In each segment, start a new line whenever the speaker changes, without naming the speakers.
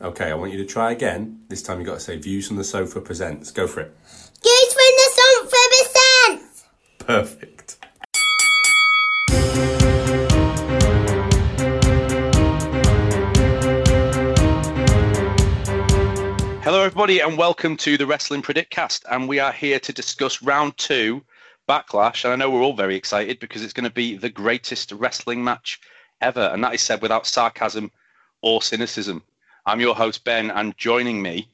Okay, I want you to try again. This time you've got to say Views from the Sofa presents. Go for it.
Views from the Sofa presents.
Perfect.
Hello, everybody, and welcome to the Wrestling Predictcast. And we are here to discuss round two Backlash. And I know we're all very excited because it's going to be the greatest wrestling match ever. And that is said without sarcasm or cynicism. I'm your host, Ben, and joining me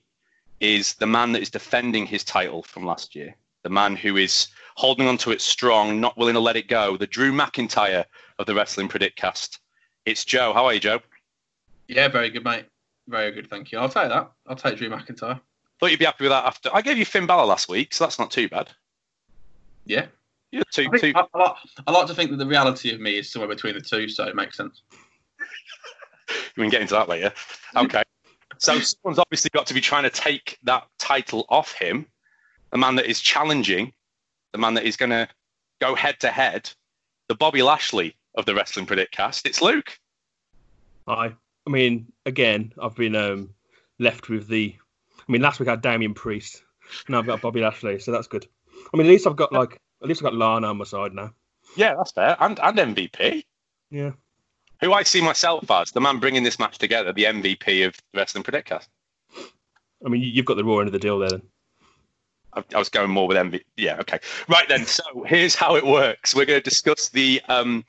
is the man that is defending his title from last year, the man who is holding on to it strong, not willing to let it go, the Drew McIntyre of the Wrestling Predictcast. It's Joe. How are you, Joe?
Yeah, very good, mate. Very good, thank you. I'll take that. I'll take Drew McIntyre.
Thought you'd be happy with that after. I gave you Finn Balor last week, so that's not too bad.
Yeah.
You're two,
I, think, I, I, like, I like to think that the reality of me is somewhere between the two, so it makes sense.
We can get into that later. Okay. So someone's obviously got to be trying to take that title off him. The man that is challenging, the man that is going to go head to head, the Bobby Lashley of the Wrestling Predict cast. It's Luke.
Hi. I mean, again, I've been um, left with the. I mean, last week I had Damien Priest. Now I've got Bobby Lashley, so that's good. I mean, at least I've got like at least I've got Lana on my side now.
Yeah, that's fair. And, and MVP,
Yeah.
Who I see myself as the man bringing this match together, the MVP of the Wrestling Predict cast.
I mean, you- you've got the raw end of the deal there. Then.
I, I was going more with MVP. Yeah, okay. Right then. So here's how it works. We're going to discuss the um,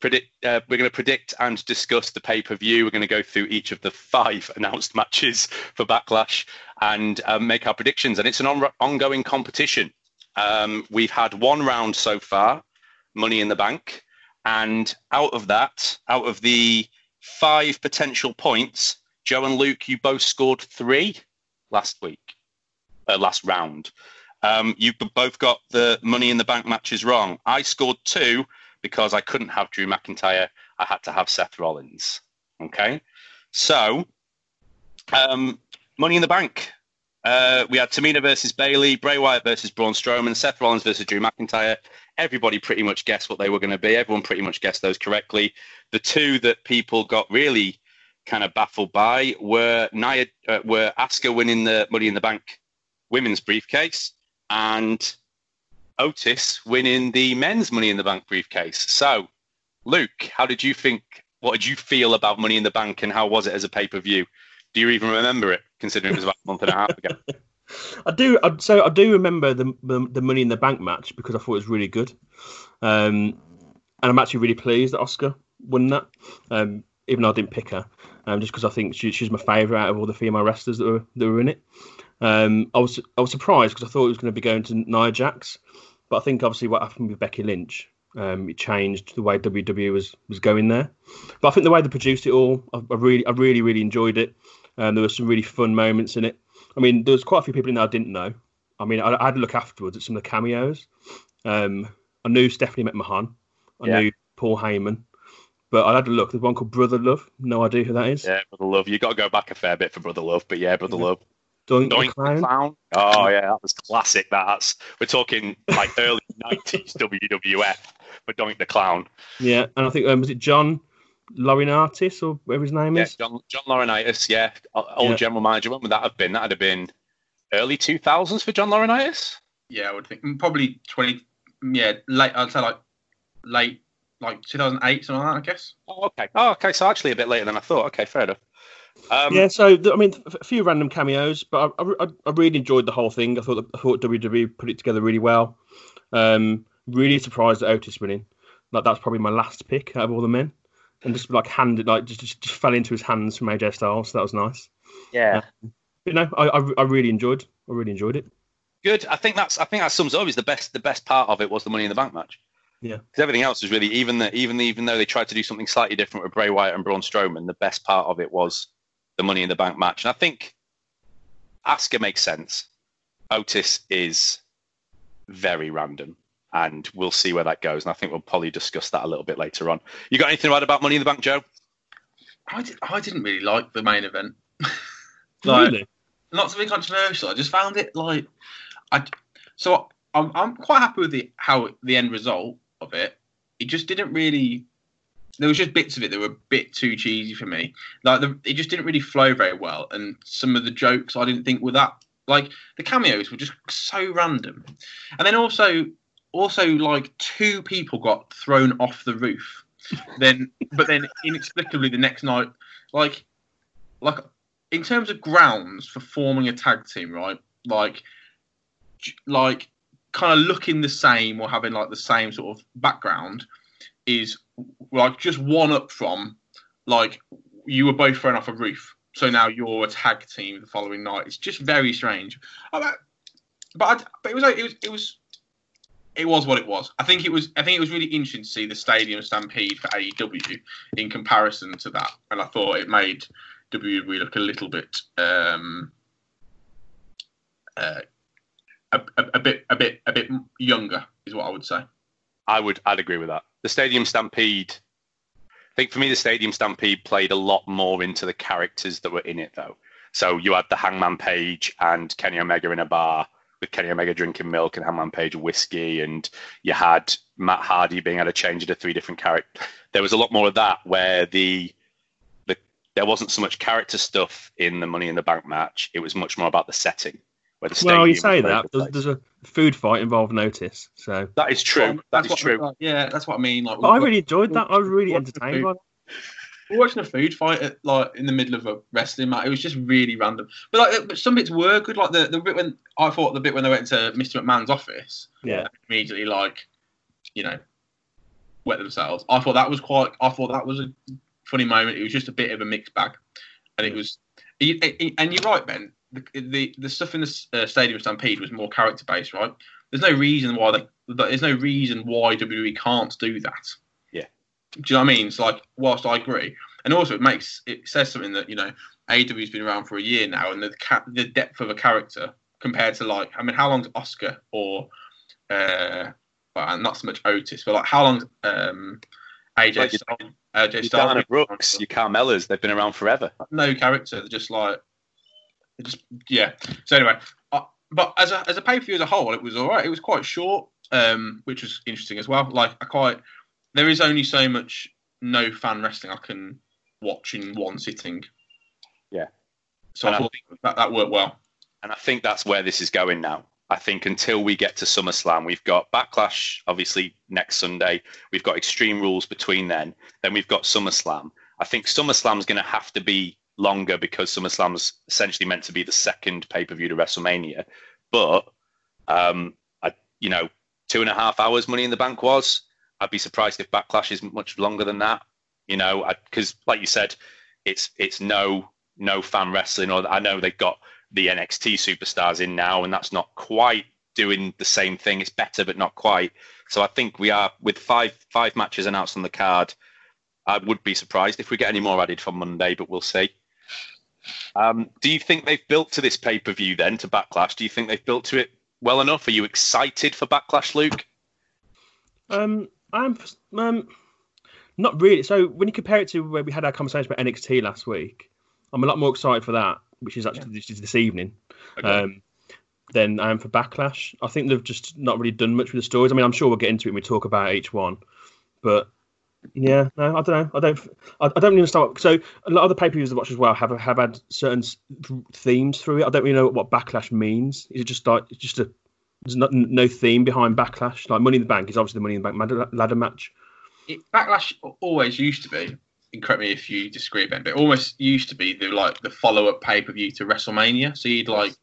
predict. Uh, we're going to predict and discuss the pay per view. We're going to go through each of the five announced matches for Backlash and um, make our predictions. And it's an on- ongoing competition. Um, we've had one round so far, Money in the Bank, and out of that, out of the five potential points, Joe and Luke, you both scored three last week uh, last round. Um, you both got the Money in the Bank matches wrong. I scored two because I couldn't have Drew McIntyre. I had to have Seth Rollins. Okay, so um, Money in the Bank. Uh, we had Tamina versus Bayley, Bray Wyatt versus Braun Strowman, Seth Rollins versus Drew McIntyre. Everybody pretty much guessed what they were going to be. Everyone pretty much guessed those correctly. The two that people got really kind of baffled by were Nia, uh, were Asuka winning the Money in the Bank women's briefcase and Otis winning the men's Money in the Bank briefcase. So, Luke, how did you think? What did you feel about Money in the Bank, and how was it as a pay per view? Do you even remember it, considering it was about a month and a half ago?
I do. So I do remember the, the the Money in the Bank match because I thought it was really good, um, and I'm actually really pleased that Asuka won that, um, even though I didn't pick her, um, just because I think she, she's my favourite out of all the female wrestlers that were that were in it. Um, I was I was surprised because I thought it was going to be going to Nia Jax, but I think obviously what happened with Becky Lynch, um, it changed the way WWE was was going there. But I think the way they produced it all, I, I really I really really enjoyed it. Um, there were some really fun moments in it. I mean, there was quite a few people in there I didn't know. I mean, I, I had to look afterwards at some of the cameos. Um, I knew Stephanie McMahon. I
Yeah.
knew Paul Heyman. But I had to look. There's one called Brother Love. No idea who that is.
yeah, Brother Love. You got to go back a fair bit for Brother Love, but yeah, Brother
Yeah.
Love.
Doink, the
Doink
Clown.
Clown. Oh yeah, that was classic. That's we're talking like early '90s WWF for Doink the Clown.
Yeah, and I think um, was it John Laurinaitis or whatever his name
Yeah,
is.
John John Laurinaitis. Yeah, old
Yeah.
general manager. When would that have been? That'd have been early 2000s for John Laurinaitis.
Yeah, I would think mm, probably 20. Yeah, late. I'd say like late, like 2008, something like that. I guess.
Oh, okay. Oh, okay. So actually a bit later than I thought. Okay, fair enough. Um,
yeah, so I mean, a few random cameos, but I, I, I really enjoyed the whole thing. I thought I thought WWE put it together really well. Um, really surprised at Otis winning. Like that's probably my last pick out of all the men, and just like handed like just just, just fell into his hands from AJ Styles. So that was nice.
yeah.
Um, you know, I, I, I really enjoyed. I really enjoyed it.
Good. I think that's. I think that sums it up. Is the best. The best part of it was the Money in the Bank match.
Yeah.
Because everything else was really even. The, even even though they tried to do something slightly different with Bray Wyatt and Braun Strowman, the best part of it was the Money in the Bank match. And I think Asuka makes sense. Otis is very random, and we'll see where that goes. And I think we'll probably discuss that a little bit later on. You got anything to add about Money in the Bank, Joe?
I, did, I didn't really like the main event. like,
really?
not to be controversial, I just found it like I. So I'm I'm quite happy with the how the end result of it. It just didn't really there was just bits of it that were a bit too cheesy for me. Like the, it just didn't really flow very well, and some of the jokes I didn't think were that like the cameos were just so random, and then also also like two people got thrown off the roof, then but then inexplicably the next night, like like in terms of grounds for forming a tag team, right? Like like kind of looking the same or having like the same sort of background is like just one up from like you were both thrown off a roof. So now you're a tag team the following night. It's just very strange. Uh, but but, I, but it was like it was it was it was what it was i think it was i think it was really interesting to see the stadium stampede for aew in comparison to that and i thought it made wwe look a little bit um uh, a, a, a bit a bit a bit younger is what i would say
I would I'd agree with that. The Stadium Stampede. I think for me, the Stadium Stampede played a lot more into the characters that were in it, though. So you had the Hangman Page and Kenny Omega in a bar with Kenny Omega drinking milk and Hangman Page whiskey, and you had Matt Hardy being able to change into three different characters. There was a lot more of that where the the there wasn't so much character stuff in the Money in the Bank match. It was much more about the setting. Where the
Well, you say that. There's, there's a food fight involved notice. So,
that is true.
Um,
well,
that's
is
what-
true.
like, yeah, that's what I mean. Like,
but I really enjoyed that. I was really entertained by
food. We're watching a food fight at, like in the middle of a wrestling match. It was just really random. But like, but some bits were good. Like the, the bit when I thought the bit when they went to Mr. McMahon's office,
Yeah.
immediately like, you know, wet themselves. I thought that was quite. I thought that was a funny moment. It was just a bit of a mixed bag, and it was. And you're right, Ben. The the, the stuff in the uh, Stadium Stampede was more character based, right? There's no reason why they. There's no reason why WWE can't do that. Do you know what I mean? It's like, whilst I agree, and also it makes it says something that you know AEW's been around for a year now, and the ca- the depth of a character compared to like, I mean, how long's Asuka or uh, well, not so much Otis, but like how long's um, AJ
Like
Styles? AJ Styles been around
Brooks, your Carmelas, they've been around forever.
no character. They're just like, they're just yeah. So anyway, uh, but as a as a pay per view as a whole, it was all right. It was quite short, um, which was interesting as well. Like I quite there is only so much no fan wrestling I can watch in one sitting.
Yeah.
So
And
I
I
thought that that worked well.
And I think that's where this is going now. I think until we get to SummerSlam, we've got Backlash, obviously, next Sunday. We've got Extreme Rules between then. Then we've got SummerSlam. I think SummerSlam's going to have to be longer because SummerSlam's essentially meant to be the second pay per view to WrestleMania. But, um, I, you know, two and a half hours Money in the Bank was. I'd be surprised if Backlash is much longer than that. You know, because like you said, it's it's no no fan wrestling. Or I know they've got the NXT superstars in now, and that's not quite doing the same thing. It's better, but not quite. So I think we are with five five matches announced on the card. I would be surprised if we get any more added for Monday, but we'll see. Um, do you think they've built to this pay per view then to Backlash? Do you think they've built to it well enough? Are you excited for Backlash, Luke?
Um, I'm um, not really. So when you compare it to where we had our conversation about NXT last week, I'm a lot more excited for that, which is actually this, is this evening.
Okay.
Um, than I am for Backlash. I think they've just not really done much with the stories. I mean, I'm sure we'll get into it when we talk about each one, but yeah, no, I don't know. I don't. I, I don't really start. So a lot of the pay per views I watch as well have have had certain themes through it. I don't really know what Backlash means. Is it just like it's just a there's not, no theme behind Backlash? Like Money in the Bank is obviously the Money in the Bank ladder, ladder match.
It, Backlash always used to be. and Correct me if you disagree, Ben. But it almost used to be the like the follow up pay per view to WrestleMania. So you'd like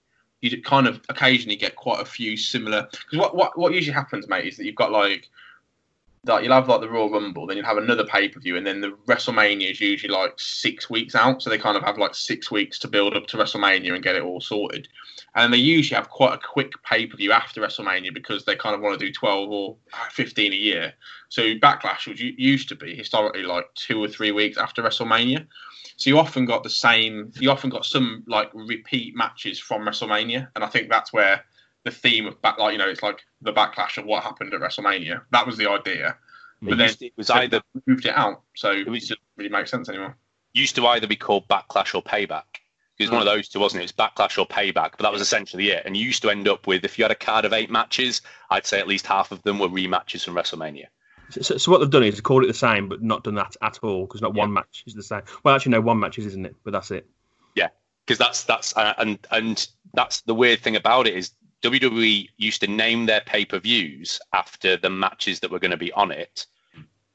you'd kind of occasionally get quite a few similar. Because what, what what usually happens, mate, is that you've got like that you'll have like the Royal Rumble, then you'll have another pay per view, and then the WrestleMania is usually like six weeks out. So they kind of have like six weeks to build up to WrestleMania and get it all sorted. And they usually have quite a quick pay per view after WrestleMania because they kind of want to do 12 or 15 a year. So Backlash was used to be historically like two or three weeks after WrestleMania. So you often got the same. You often got some like repeat matches from WrestleMania, and I think that's where the theme of back, like you know, it's like the backlash of what happened at WrestleMania. That was the idea. But
It
then
to- it was either
moved it out, so it,
was-
doesn't really make sense anymore.
used to either be called Backlash or Payback. It was one of those two, wasn't it? It was Backlash or Payback, but that was essentially it. And you used to end up with, if you had a card of eight matches, I'd say at least half of them were rematches from WrestleMania.
So, so what they've done is called it the same, but not done that at all because not one match is the same. Well, actually, no, one match is, isn't it? But that's it.
Yeah, because that's that's uh, and and that's the weird thing about it is WWE used to name their pay per views after the matches that were going to be on it.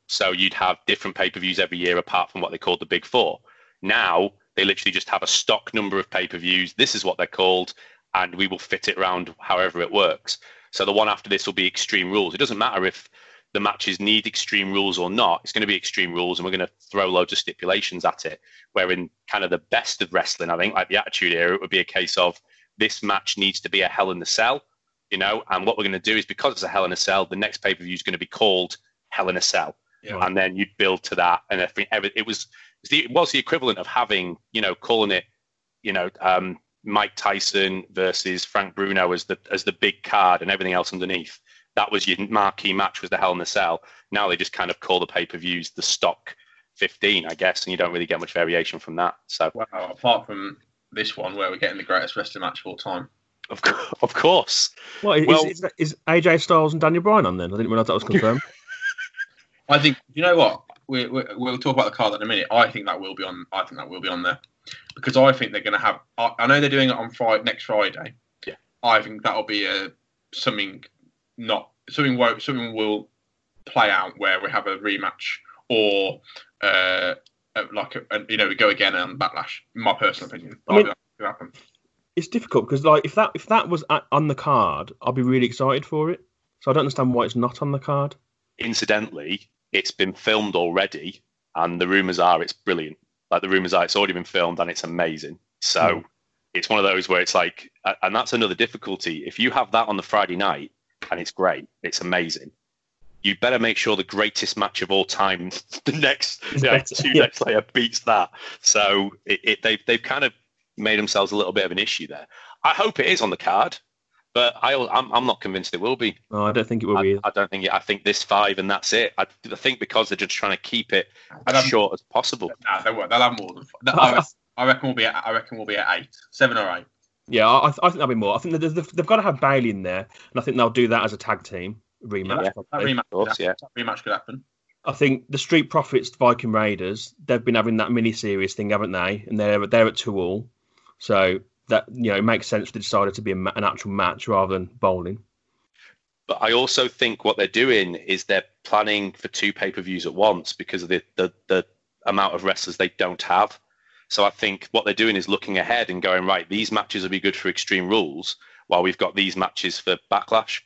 So you'd have different pay per views every year, apart from what they called the Big Four. Now they literally just have a stock number of pay per views. This is what they're called, and we will fit it around however it works. So the one after this will be Extreme Rules. It doesn't matter if the matches need Extreme Rules or not. It's going to be Extreme Rules, and we're going to throw loads of stipulations at it. Where in kind of the best of wrestling, I think, like the Attitude Era, it would be a case of this match needs to be a Hell in the Cell, you know. And what we're going to do is because it's a Hell in a Cell, the next pay per view is going to be called Hell in a Cell,
Yeah.
and then you'd build to that. And I think it was it was the equivalent of having, you know, calling it, you know, um, Mike Tyson versus Frank Bruno as the as the big card and everything else underneath. That was your marquee match was the Hell in the Cell. Now they just kind of call the pay per views the stock 15, I guess, and you don't really get much variation from that. So
Wow, apart from this one where we're getting the greatest wrestling match of all time.
of, co- of course,
What is,
Well-
is, is AJ Styles and Daniel Bryan on then? I didn't realise that was confirmed.
I think you know what we, we we'll talk about the card in a minute. I think that will be on. I think that will be on there because I think they're going to have. I, I know they're doing it on Friday next Friday.
Yeah.
I think that'll be a something not something won't something will play out where we have a rematch or uh, like a, a, you know we go again on Backlash. In my personal opinion,
I mean-
that could happen.
it's difficult because like if that if that was at, on the card, I'd be really excited for it. So I don't understand why it's not on the card.
incidentally, it's been filmed already, and the rumors are it's brilliant. Like the rumors are it's already been filmed and it's amazing. So
Hmm.
it's one of those where it's like, and that's another difficulty. If you have that on the Friday night and it's great, it's amazing. You better make sure the greatest match of all time, the next
Is
you know, two
yeah.
nights later, beats that. So it, it, they've they've kind of made themselves a little bit of an issue there. I hope it is on the card, but I, I'm I'm not convinced it will be.
No, I don't think it will
I,
be. either.
I don't think it. I think this five and that's it. I, I think because they're just trying to keep it
And
as
I'm-
short as possible.
Nah, they won't. They'll have more than. Five. I, reckon, I reckon we'll be. At, I reckon we'll be at eight, seven or eight.
Yeah, I, I think there'll be more. I think they've, they've got to have Bayley in there, and I think they'll do that as a tag team rematch.
Yeah, that rematch,
Of course,
could happen. That rematch could happen.
I think the Street Profits Viking Raiders they've been having that mini series thing, haven't they? And they're they're at two all, so that you know it makes sense they decided to be a, an actual match rather than bowling.
But I also think what they're doing is they're planning for two pay per views at once because of the, the the amount of wrestlers they don't have. So I think what they're doing is looking ahead and going right. These matches will be good for Extreme Rules, while we've got these matches for Backlash.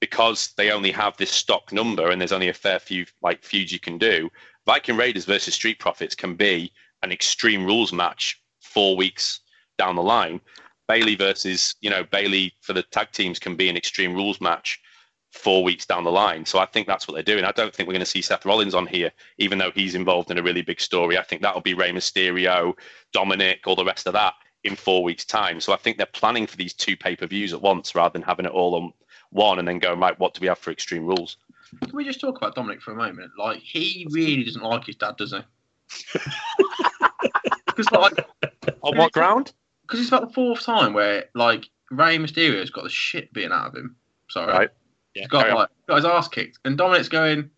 Because they only have this stock number and there's only a fair few like feuds you can do. Viking Raiders versus Street Profits can be an Extreme Rules match four weeks down the line. Bayley versus you know Bayley for the tag teams can be an Extreme Rules match four weeks down the line. So I think that's what they're doing. I don't think we're going to see Seth Rollins on here, even though he's involved in a really big story. I think that'll be Rey Mysterio, Dominic, all the rest of that in four weeks' time. So I think they're planning for these two pay per views at once rather than having it all on one and then going, right, what do we have for Extreme Rules?
Can we just talk about Dominic for a moment? Like he really doesn't like his dad, does he? Because like,
On what ground?
because it's about the fourth time where like Rey Mysterio's got the shit being out of him. Sorry,
Right.
he's got like got his ass kicked, and Dominic's going,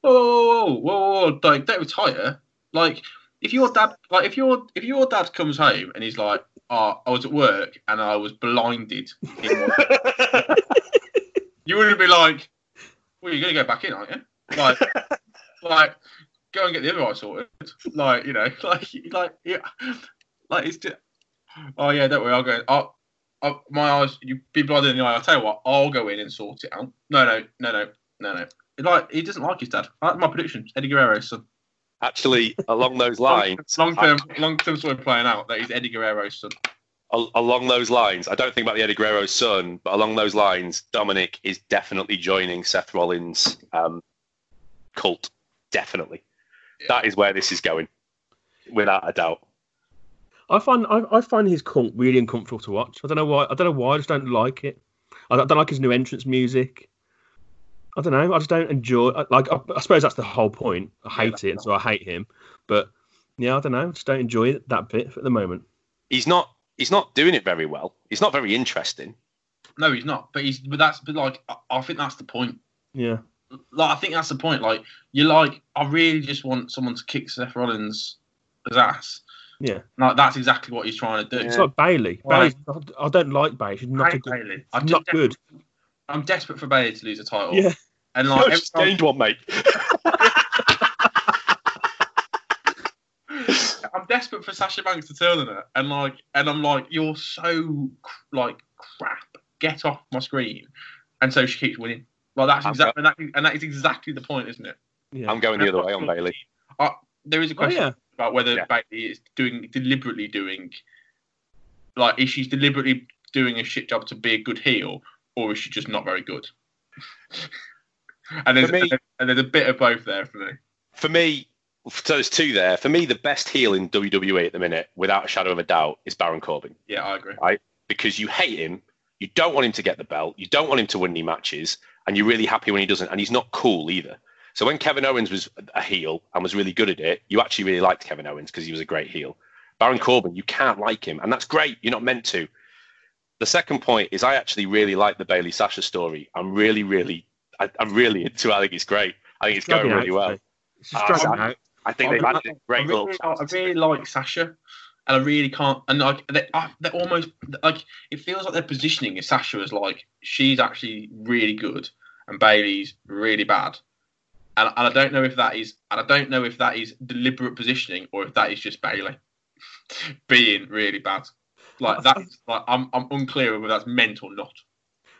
whoa, whoa, whoa, whoa, whoa, like don't retire. Like if your dad, like if your if your dad comes home and he's like, oh, I was at work and I was blinded, in one-" you wouldn't be like, well, you're gonna go back in, aren't you? Like, like go and get the other eye sorted. Like you know, like like yeah, like it's just. Oh yeah, don't worry. I'll go. I'll, I'll, my eyes. You be blinded in the eye. I'll tell you what. I'll go in and sort it out. No, no, no, no, no, no. Like he doesn't like his dad. Uh, my prediction: Eddie Guerrero's son.
Actually, along those lines,
Long term, long term story playing out that he's Eddie Guerrero's son.
Al- along those lines, I don't think about the Eddie Guerrero's son, but along those lines, Dominic is definitely joining Seth Rollins' um, cult. Definitely, that is where this is going, without a doubt.
I find I, I find his cult really uncomfortable to watch. I don't know why. I don't know why. I just don't like it. I don't, I don't like his new entrance music. I don't know. I just don't enjoy. I- Like I, I suppose that's the whole point. I hate it, and so I hate him. But yeah, I don't know. I just don't enjoy it that bit at the moment.
He's not. He's not doing it very well. He's not very interesting.
No, he's not. But he's. But that's. But like, I, I think that's the point.
Yeah.
like I think that's the point. Like you're like, I really just want someone to kick Seth Rollins' ass.
Yeah.
Like that's exactly what he's trying to do.
It's like Bayley.
Right.
Bayley's not, I don't like Bayley. She's not a good. Bayley.
I'm
not
just
good.
I'm desperate for Bayley to lose a title.
Yeah.
And like
You've
every time-
one, mate.
I'm desperate for Sasha Banks to turn on her, and like, and I'm like, you're so like crap. Get off my screen. And so she keeps winning. Like that's
I'm
exactly, and that, and that is exactly the point, isn't it?
Yeah.
I'm going the other way on Bayley.
Uh, there is a
Oh
question
yeah.
about whether
Yeah.
Bayley is doing deliberately doing, like, if she's deliberately doing a shit job to be a good heel, or is she just not very good? and there's
me-
and there's a bit of both there for me.
For me, so there's two there. For me, the best heel in WWE at the minute, without a shadow of a doubt, is Baron Corbin.
Yeah, I agree. Right?
because you hate him, you don't want him to get the belt, you don't want him to win any matches, and you're really happy when he doesn't, and he's not cool either. So when Kevin Owens was a heel and was really good at it, you actually really liked Kevin Owens because he was a great heel. Baron Corbin, you can't like him, and that's great. You're not meant to. The second point is I actually really like the Bayley Sasha story. I'm really, really, I, I'm really into. it. I think it's great. I think it's going really uh,
out,
well.
It's just dragging
sorry.
out.
I think they've
really-
added a
I
great
really,
little.
I really like Sasha, and I really can't. And like they, I, they're almost like it feels like they're positioning is Sasha as like she's actually really good and Bayley's really bad. And, and I don't know if that is, and I don't know if that is deliberate positioning or if that is just Bayley being really bad. Like that's like I'm I'm unclear whether that's meant or not.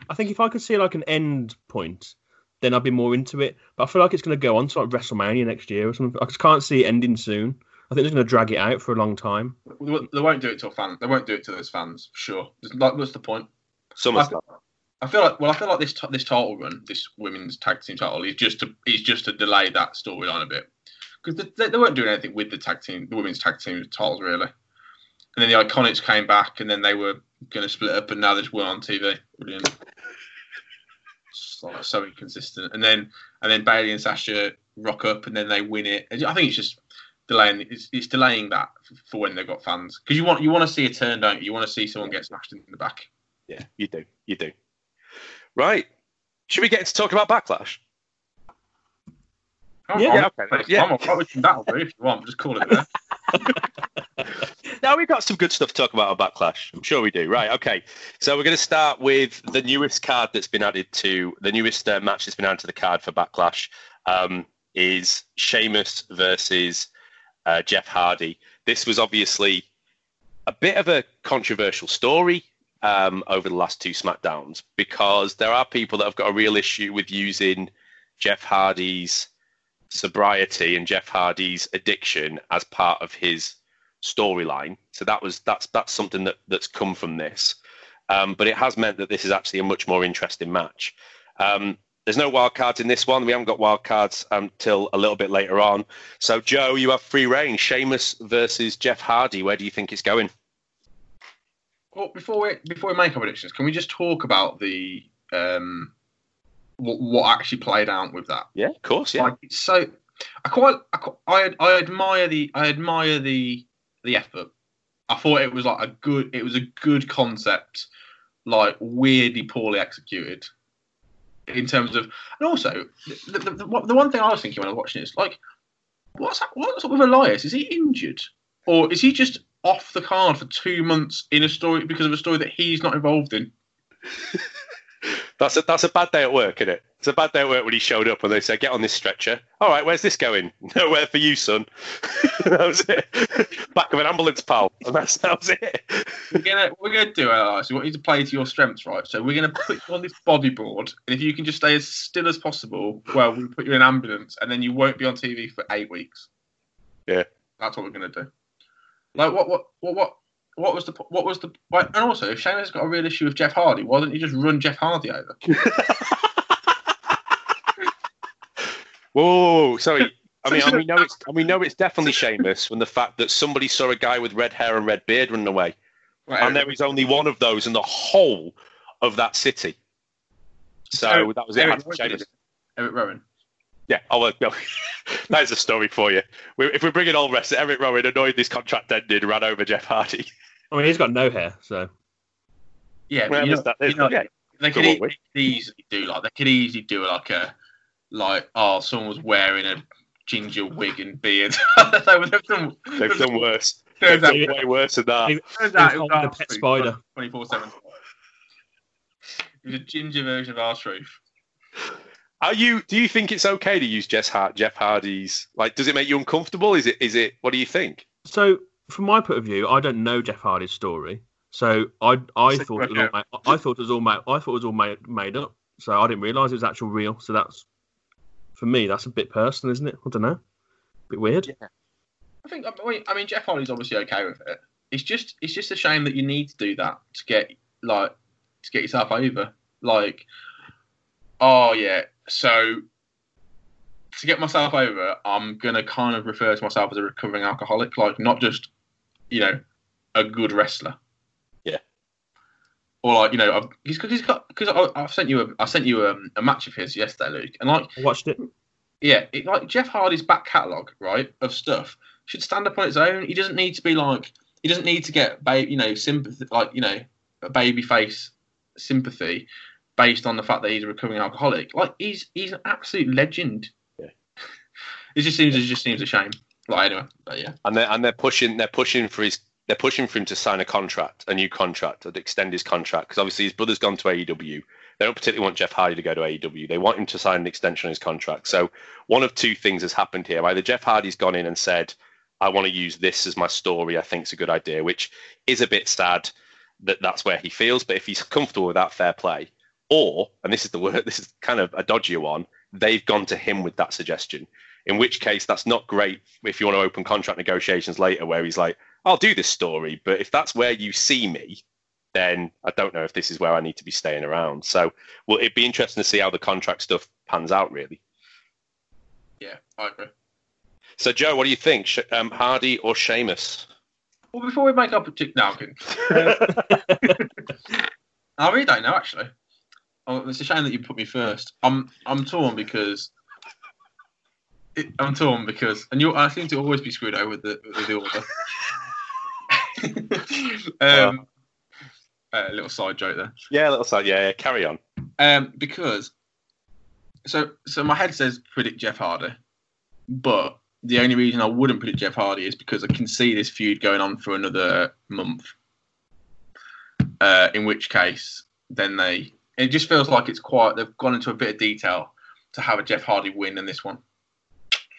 I think if I could see like an end point, then I'd be more into it. But I feel like it's going to go on to like WrestleMania next year or something. I just can't see it ending soon. I think they're going to drag it out for a long time.
They won't- do it to fans. They won't do it to those fans, sure. There's Like, what's the point?
SummerSlam.
I feel like well, I feel like this t- this title run, this women's tag team title, is just to is just to delay that storyline a bit because they, they weren't doing anything with the tag team, the women's tag team titles really. And then the Iconics came back, and then they were going to split up, and now they just weren't on TV. Brilliant. It's like so inconsistent. And then and then Bayley and Sasha rock up, and then they win it. I think it's just delaying. It's, it's delaying that for when they've got fans because you want you want to see a turn, don't you? You want to see someone get smashed in the back.
Yeah, you do. You do. Right. Should we get into talk about Backlash?
I'm-
Yeah,
I'm-
okay, yeah.
I'm alright with that'll do if you want. Just call it there.
Now we've got some good stuff to talk about on Backlash. I'm sure we do. Right. Okay. So we're going to start with the newest card that's been added to the newest uh, match that's been added to the card for Backlash. Um, is Sheamus versus uh, Jeff Hardy. This was obviously a bit of a controversial story um, over the last two SmackDowns because there are people that have got a real issue with using Jeff Hardy's sobriety and Jeff Hardy's addiction as part of his storyline. So that was that's that's something that that's come from this. Um, but it has meant that this is actually a much more interesting match. Um, there's no wild cards in this one. We haven't got wild cards until a little bit later on. So Joe, you have free reign. Sheamus versus Jeff Hardy. Where do you think it's going?
Well, before we before we make our predictions, can we just talk about the um what, what actually played out with that?
Yeah, of course. Yeah.
Like so, I quite I, quite- I I admire the I admire the the effort. I thought it was like a good it was a good concept, like weirdly poorly executed. In terms of, and also the, the, the, the one thing I was thinking when I was watching is like, what's that, what's up with Elias? Is he injured, or is he just off the card for two months in a story because of a story that he's not involved in?
That's a that's a bad day at work, isn't it? It's a bad day at work when he showed up and they said, "Get on this stretcher." All right, where's this going? Nowhere for you, son. that was it. Back of an ambulance, pal. And that's that was it.
We're gonna we're gonna do Elias. We want you to play to your strengths, right? So we're gonna put you on this bodyboard, and if you can just stay as still as possible, well, we'll put you in an ambulance, and then you won't be on TV for eight weeks.
Yeah.
that's what we're gonna do. Like what what what what what was the what was the and also if Sheamus has got a real issue with Jeff Hardy, why don't you just run Jeff Hardy over?
Whoa, whoa, whoa, sorry. I mean, and we know it's and we know it's definitely Sheamus from the fact that somebody saw a guy with red hair and red beard running away,
Right,
and there is only one of those in the whole of that city. So
Eric-
that was it.
Eric,
Sheamus.
Eric Rowan.
Yeah, oh well, uh, no. that's a story for you. We, if we bring it all rest, Eric Rowan annoyed this contract ended, ran over Jeff Hardy.
I mean, he's got no hair, so
Yeah,
Well,
you know,
that-
you know,
yeah.
they could
Go on,
e-
Wick.
they could easily do like they could easily do like a like, oh, someone was wearing a ginger wig and beard. so they've done,
They've done worse. They've done way worse than that.
It-
turns out it was
like the pet spider.
24/7. It was a ginger version of R-Truth.
Are you? Do you think it's okay to use Jeff, Hart, Jeff Hardy's? Like, does it make you uncomfortable? Is it? Is it? What do you think?
So, from my point of view, I don't know Jeff Hardy's story. So I I
So
thought it was all made, I thought it was all made I thought it was all made, made up. So I didn't realise it was actual real. So that's for me that's a bit personal, isn't it? I don't know. A bit weird.
I think. I mean, I mean, Jeff Hardy's obviously okay with it. It's just, it's just a shame that you need to do that to get like to get yourself over. Like, oh yeah, so to get myself over, I'm gonna kind of refer to myself as a recovering alcoholic, like not just, you know, a good wrestler.
Yeah.
Or like you know, I've, he's, he's got because I've sent you a I sent you a, a match of his yesterday, Luke, and like
I watched it.
yeah, it, like Jeff Hardy's back catalogue, right, of stuff should stand up on its own. He doesn't need to be like he doesn't need to get ba- you know sympathy like you know a baby face sympathy based on the fact that he's a recovering alcoholic. Like he's he's an absolute legend.
Yeah.
it just seems it just seems a shame. Like anyway, but yeah,
And they're and they're pushing they're pushing for his they're pushing for him to sign a contract, a new contract, or to extend his contract because obviously his brother's gone to AEW. They don't particularly want Jeff Hardy to go to AEW. They want him to sign an extension on his contract. So one of two things has happened here. Either Jeff Hardy's gone in and said, "I want to use this as my story. I think it's a good idea," which is a bit sad that that's where he feels. But if he's comfortable with that, fair play. Or, and this is the word, this is kind of a dodgier one. They've gone to him with that suggestion. In which case, that's not great if you want to open contract negotiations later, where he's like, I'll do this story, but if that's where you see me, then I don't know if this is where I need to be staying around. So, well, it'd be interesting to see how the contract stuff pans out, really.
yeah, I agree.
So, Joe, what do you think? Sh- um, Hardy or Sheamus?
Well, before we make up a tick now. I really don't know actually. Oh, it's a shame that you put me first. I'm I'm torn because it, I'm torn because and you I seem to always be screwed over with the with the order. um, a little side joke there.
Yeah, a little side. Yeah, yeah, carry on.
Um, because so so my head says predict Jeff Hardy, but the only reason I wouldn't predict Jeff Hardy is because I can see this feud going on for another month. Uh, in which case, then they it just feels like it's quite they've gone into a bit of detail to have a Jeff Hardy win in this one.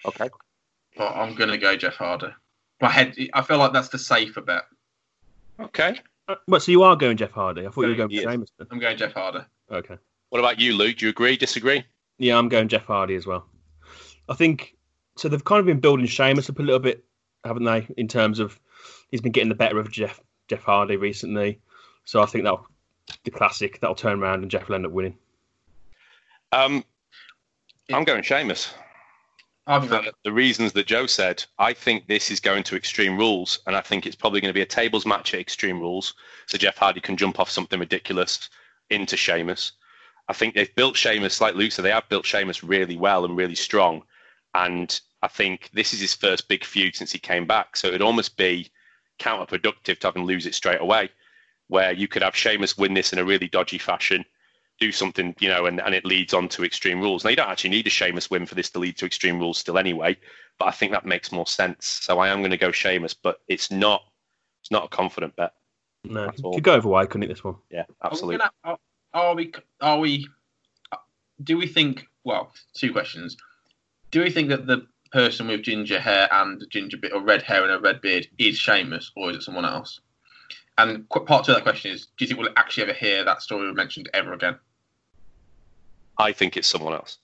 Okay.
But I'm gonna go Jeff Hardy. My head, I feel like that's the safer bet.
Okay.
Uh, Well, so you are going Jeff Hardy. I thought you were going
Yes.
for Sheamus.
I'm going Jeff Hardy.
Okay.
What about you, Luke? Do you agree? Disagree?
Yeah, I'm going Jeff Hardy as well. I think so. They've kind of been building Sheamus up a little bit, haven't they? In terms of he's been getting the better of Jeff Jeff Hardy recently. So I think that'll the classic that'll turn around and Jeff will end up winning.
Um, I'm going Sheamus.
I've
for uh, the reasons that Joe said, I think this is going to Extreme Rules, and I think it's probably going to be a tables match at Extreme Rules, so Jeff Hardy can jump off something ridiculous into Sheamus. I think they've built Sheamus, like Luke said, they have built Sheamus really well and really strong, and I think this is his first big feud since he came back, so it'd almost be counterproductive to have him lose it straight away, where you could have Sheamus win this in a really dodgy fashion, do something, you know, and, and it leads on to Extreme Rules. Now, you don't actually need a Sheamus win for this to lead to Extreme Rules still anyway, but I think that makes more sense. So I am going to go Sheamus, but it's not it's not a confident bet.
No,
That's
could go over wide, couldn't it? This one.
Yeah,
Are we
absolutely.
gonna- Are, are we? Are we? Do we think? Well, two questions. Do we think that the person with ginger hair and ginger bit or red hair and a red beard is Sheamus, or is it someone else? And part two of that question is: Do you think we'll actually ever hear that story mentioned ever again?
I think it's someone else.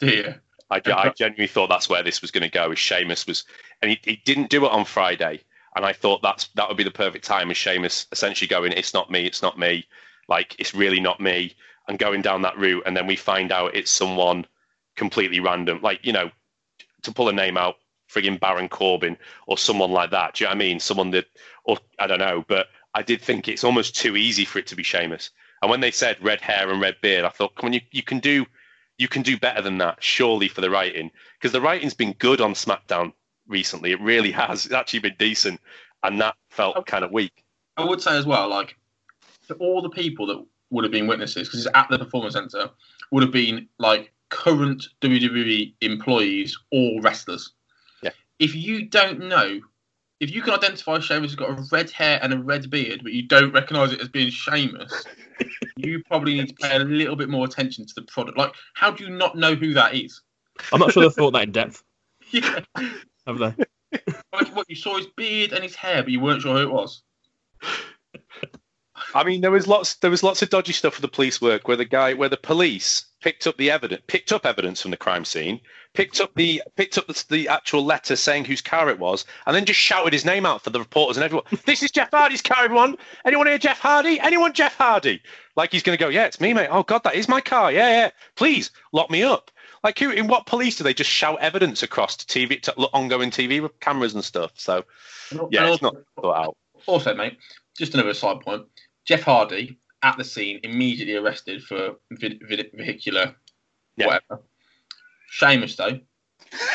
You?
I, I genuinely thought that's where this was going to go. Is Sheamus was, and he, he didn't do it on Friday, and I thought that's that would be the perfect time. Is Sheamus essentially going, "It's not me, it's not me," like it's really not me, and going down that route, and then we find out it's someone completely random, like you know, to pull a name out, frigging Baron Corbin or someone like that. Do you know what I mean? Someone that, or I don't know, but I did think it's almost too easy for it to be Sheamus. And when they said red hair and red beard, I thought, come on, you, you can do you can do better than that, surely, for the writing. Because the writing's been good on SmackDown recently. It really has. It's actually been decent. And that felt kind of weak.
I would say as well, like to all the people that would have been witnesses, because it's at the performance center, would have been like current WWE employees or wrestlers.
Yeah.
If you don't know, if you can identify Sheamus has got a red hair and a red beard, but you don't recognise it as being Sheamus, you probably need to pay a little bit more attention to the product. Like, how do you not know who that is?
I'm not sure they thought that in depth,
Yeah.
have they?
Like, what you saw his beard and his hair, but you weren't sure who it was.
I mean, there was lots. There was lots of dodgy stuff for the police work where the guy, where the police picked up the evidence, picked up evidence from the crime scene, picked up the picked up the, the actual letter saying whose car it was, and then just shouted his name out for the reporters and everyone. this is Jeff Hardy's car, everyone. Anyone here, Jeff Hardy? Anyone, Jeff Hardy? Like he's going to go, yeah, it's me, mate. Oh God, that is my car. Yeah, yeah. Please lock me up. Like, who, in what police do they just shout evidence across to TV, to ongoing TV with cameras and stuff? So, yeah, it's not thought out.
Also, mate, just another side point. Jeff Hardy at the scene immediately arrested for vid- vid- vehicular
Yeah.
whatever. Sheamus though,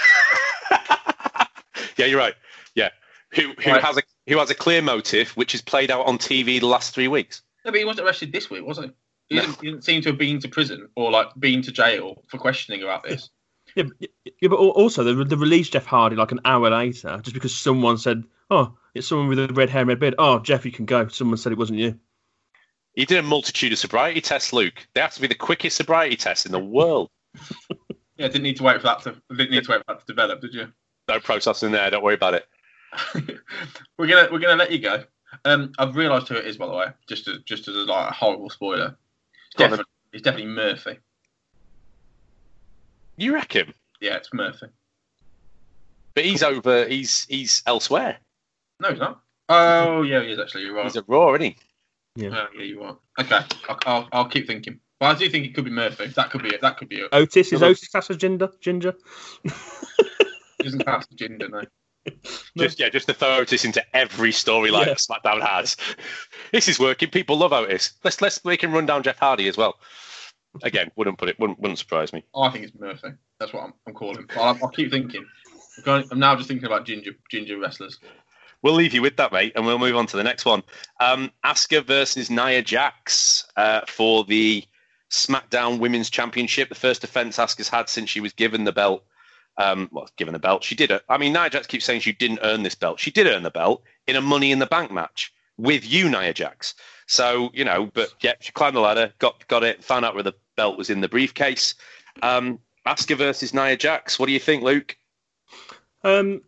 yeah, you're right. Yeah, who who
Right.
has a who has a clear motive, which is played out on TV the last three weeks.
no, but he wasn't arrested this week, was he? He,
No.
didn't, he didn't seem to have been to prison or like been to jail for questioning about this.
Yeah, but- yeah, but also they, they released Jeff Hardy like an hour later just because someone said, "Oh, it's someone with a red hair and red beard." Oh, Jeff, you can go. Someone said it wasn't you.
He did a multitude of sobriety tests, Luke. They have to be the quickest sobriety tests in the world.
Yeah, didn't need to wait for that to didn't need to wait for that to develop, did you?
No process in there. Don't worry about it.
we're gonna we're gonna let you go. Um, I've realised who it is by the way, just as, just as a, like a horrible spoiler. It's
Go on then.
definitely, it's definitely Murphy.
You reckon?
Yeah, it's Murphy.
But he's over. He's he's elsewhere.
No, he's not. Oh yeah, he is actually. You're right.
He's a Raw, isn't he?
Oh, yeah, you are. Okay, I'll, I'll, I'll keep thinking. But I do think it could be Murphy. That could be it. That could be it.
Otis is Otis classed as ginger. Ginger.
He doesn't pass the gender, no.
Just yeah, just to throw Otis into every storyline
Yeah.
SmackDown has. this is working. People love Otis. Let's let's make him run down Jeff Hardy as well. Again, wouldn't put it. Wouldn't wouldn't surprise me.
Oh, I think it's Murphy. That's what I'm, I'm calling. I'll, I'll keep thinking. I'm, going, I'm now just thinking about ginger ginger wrestlers.
We'll leave you with that, mate, and we'll move on to the next one. Um, Asuka versus Nia Jax uh, for the SmackDown Women's Championship. The first defense Asuka's had since she was given the belt. Um, well, given the belt, she did it. I mean, Nia Jax keeps saying she didn't earn this belt. She did earn the belt in a Money in the Bank match with you, Nia Jax. So you know, but yeah, she climbed the ladder, got got it, found out where the belt was in the briefcase. Um, Asuka versus Nia Jax. What do you think, Luke?
Um,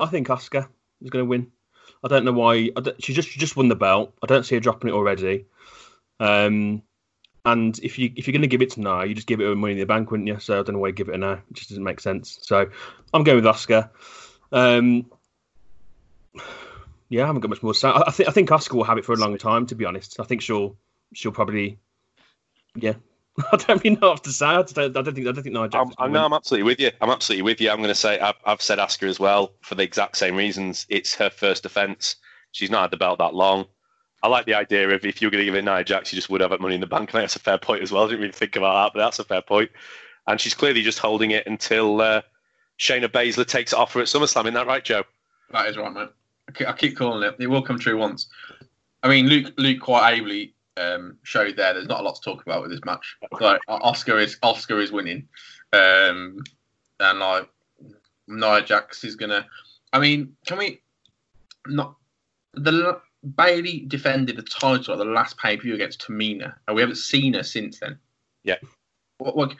I think Asuka is going to win. I don't know why. Don't- she just she just won the belt. I don't see her dropping it already. Um, and if you if you're going to give it to Nia, you just give it her money in the bank, wouldn't you? So I don't know why you give it to now. It just doesn't make sense. So I'm going with Asuka. Um, yeah, I haven't got much more to say. I, I think I think Asuka will have it for a long time. To be honest, I think she'll she'll probably yeah. I don't really know what to say. I, don't, I don't think I don't think Nia
I'm,
Jax.
I know I'm absolutely with you. I'm absolutely with you. I'm going to say I've, I've said Asuka as well for the exact same reasons. It's her first defense. She's not had the belt that long. I like the idea of if you were going to give it Nia Jax, you just would have it money in the bank. And that's a fair point as well. I didn't really think about that, but that's a fair point. And she's clearly just holding it until uh, Shayna Baszler takes it off her at SummerSlam. Isn't that right, Joe?
That is right, mate. I keep, I keep calling it. It will come true once. I mean, Luke Luke quite ably um, showed there. There's not a lot to talk about with this match. Like Asuka is Asuka is winning, um, and like Nia Jax is gonna. I mean, can we not the Bayley defended the title at the last pay per view against Tamina, and we haven't seen her since then.
Yeah.
What, what,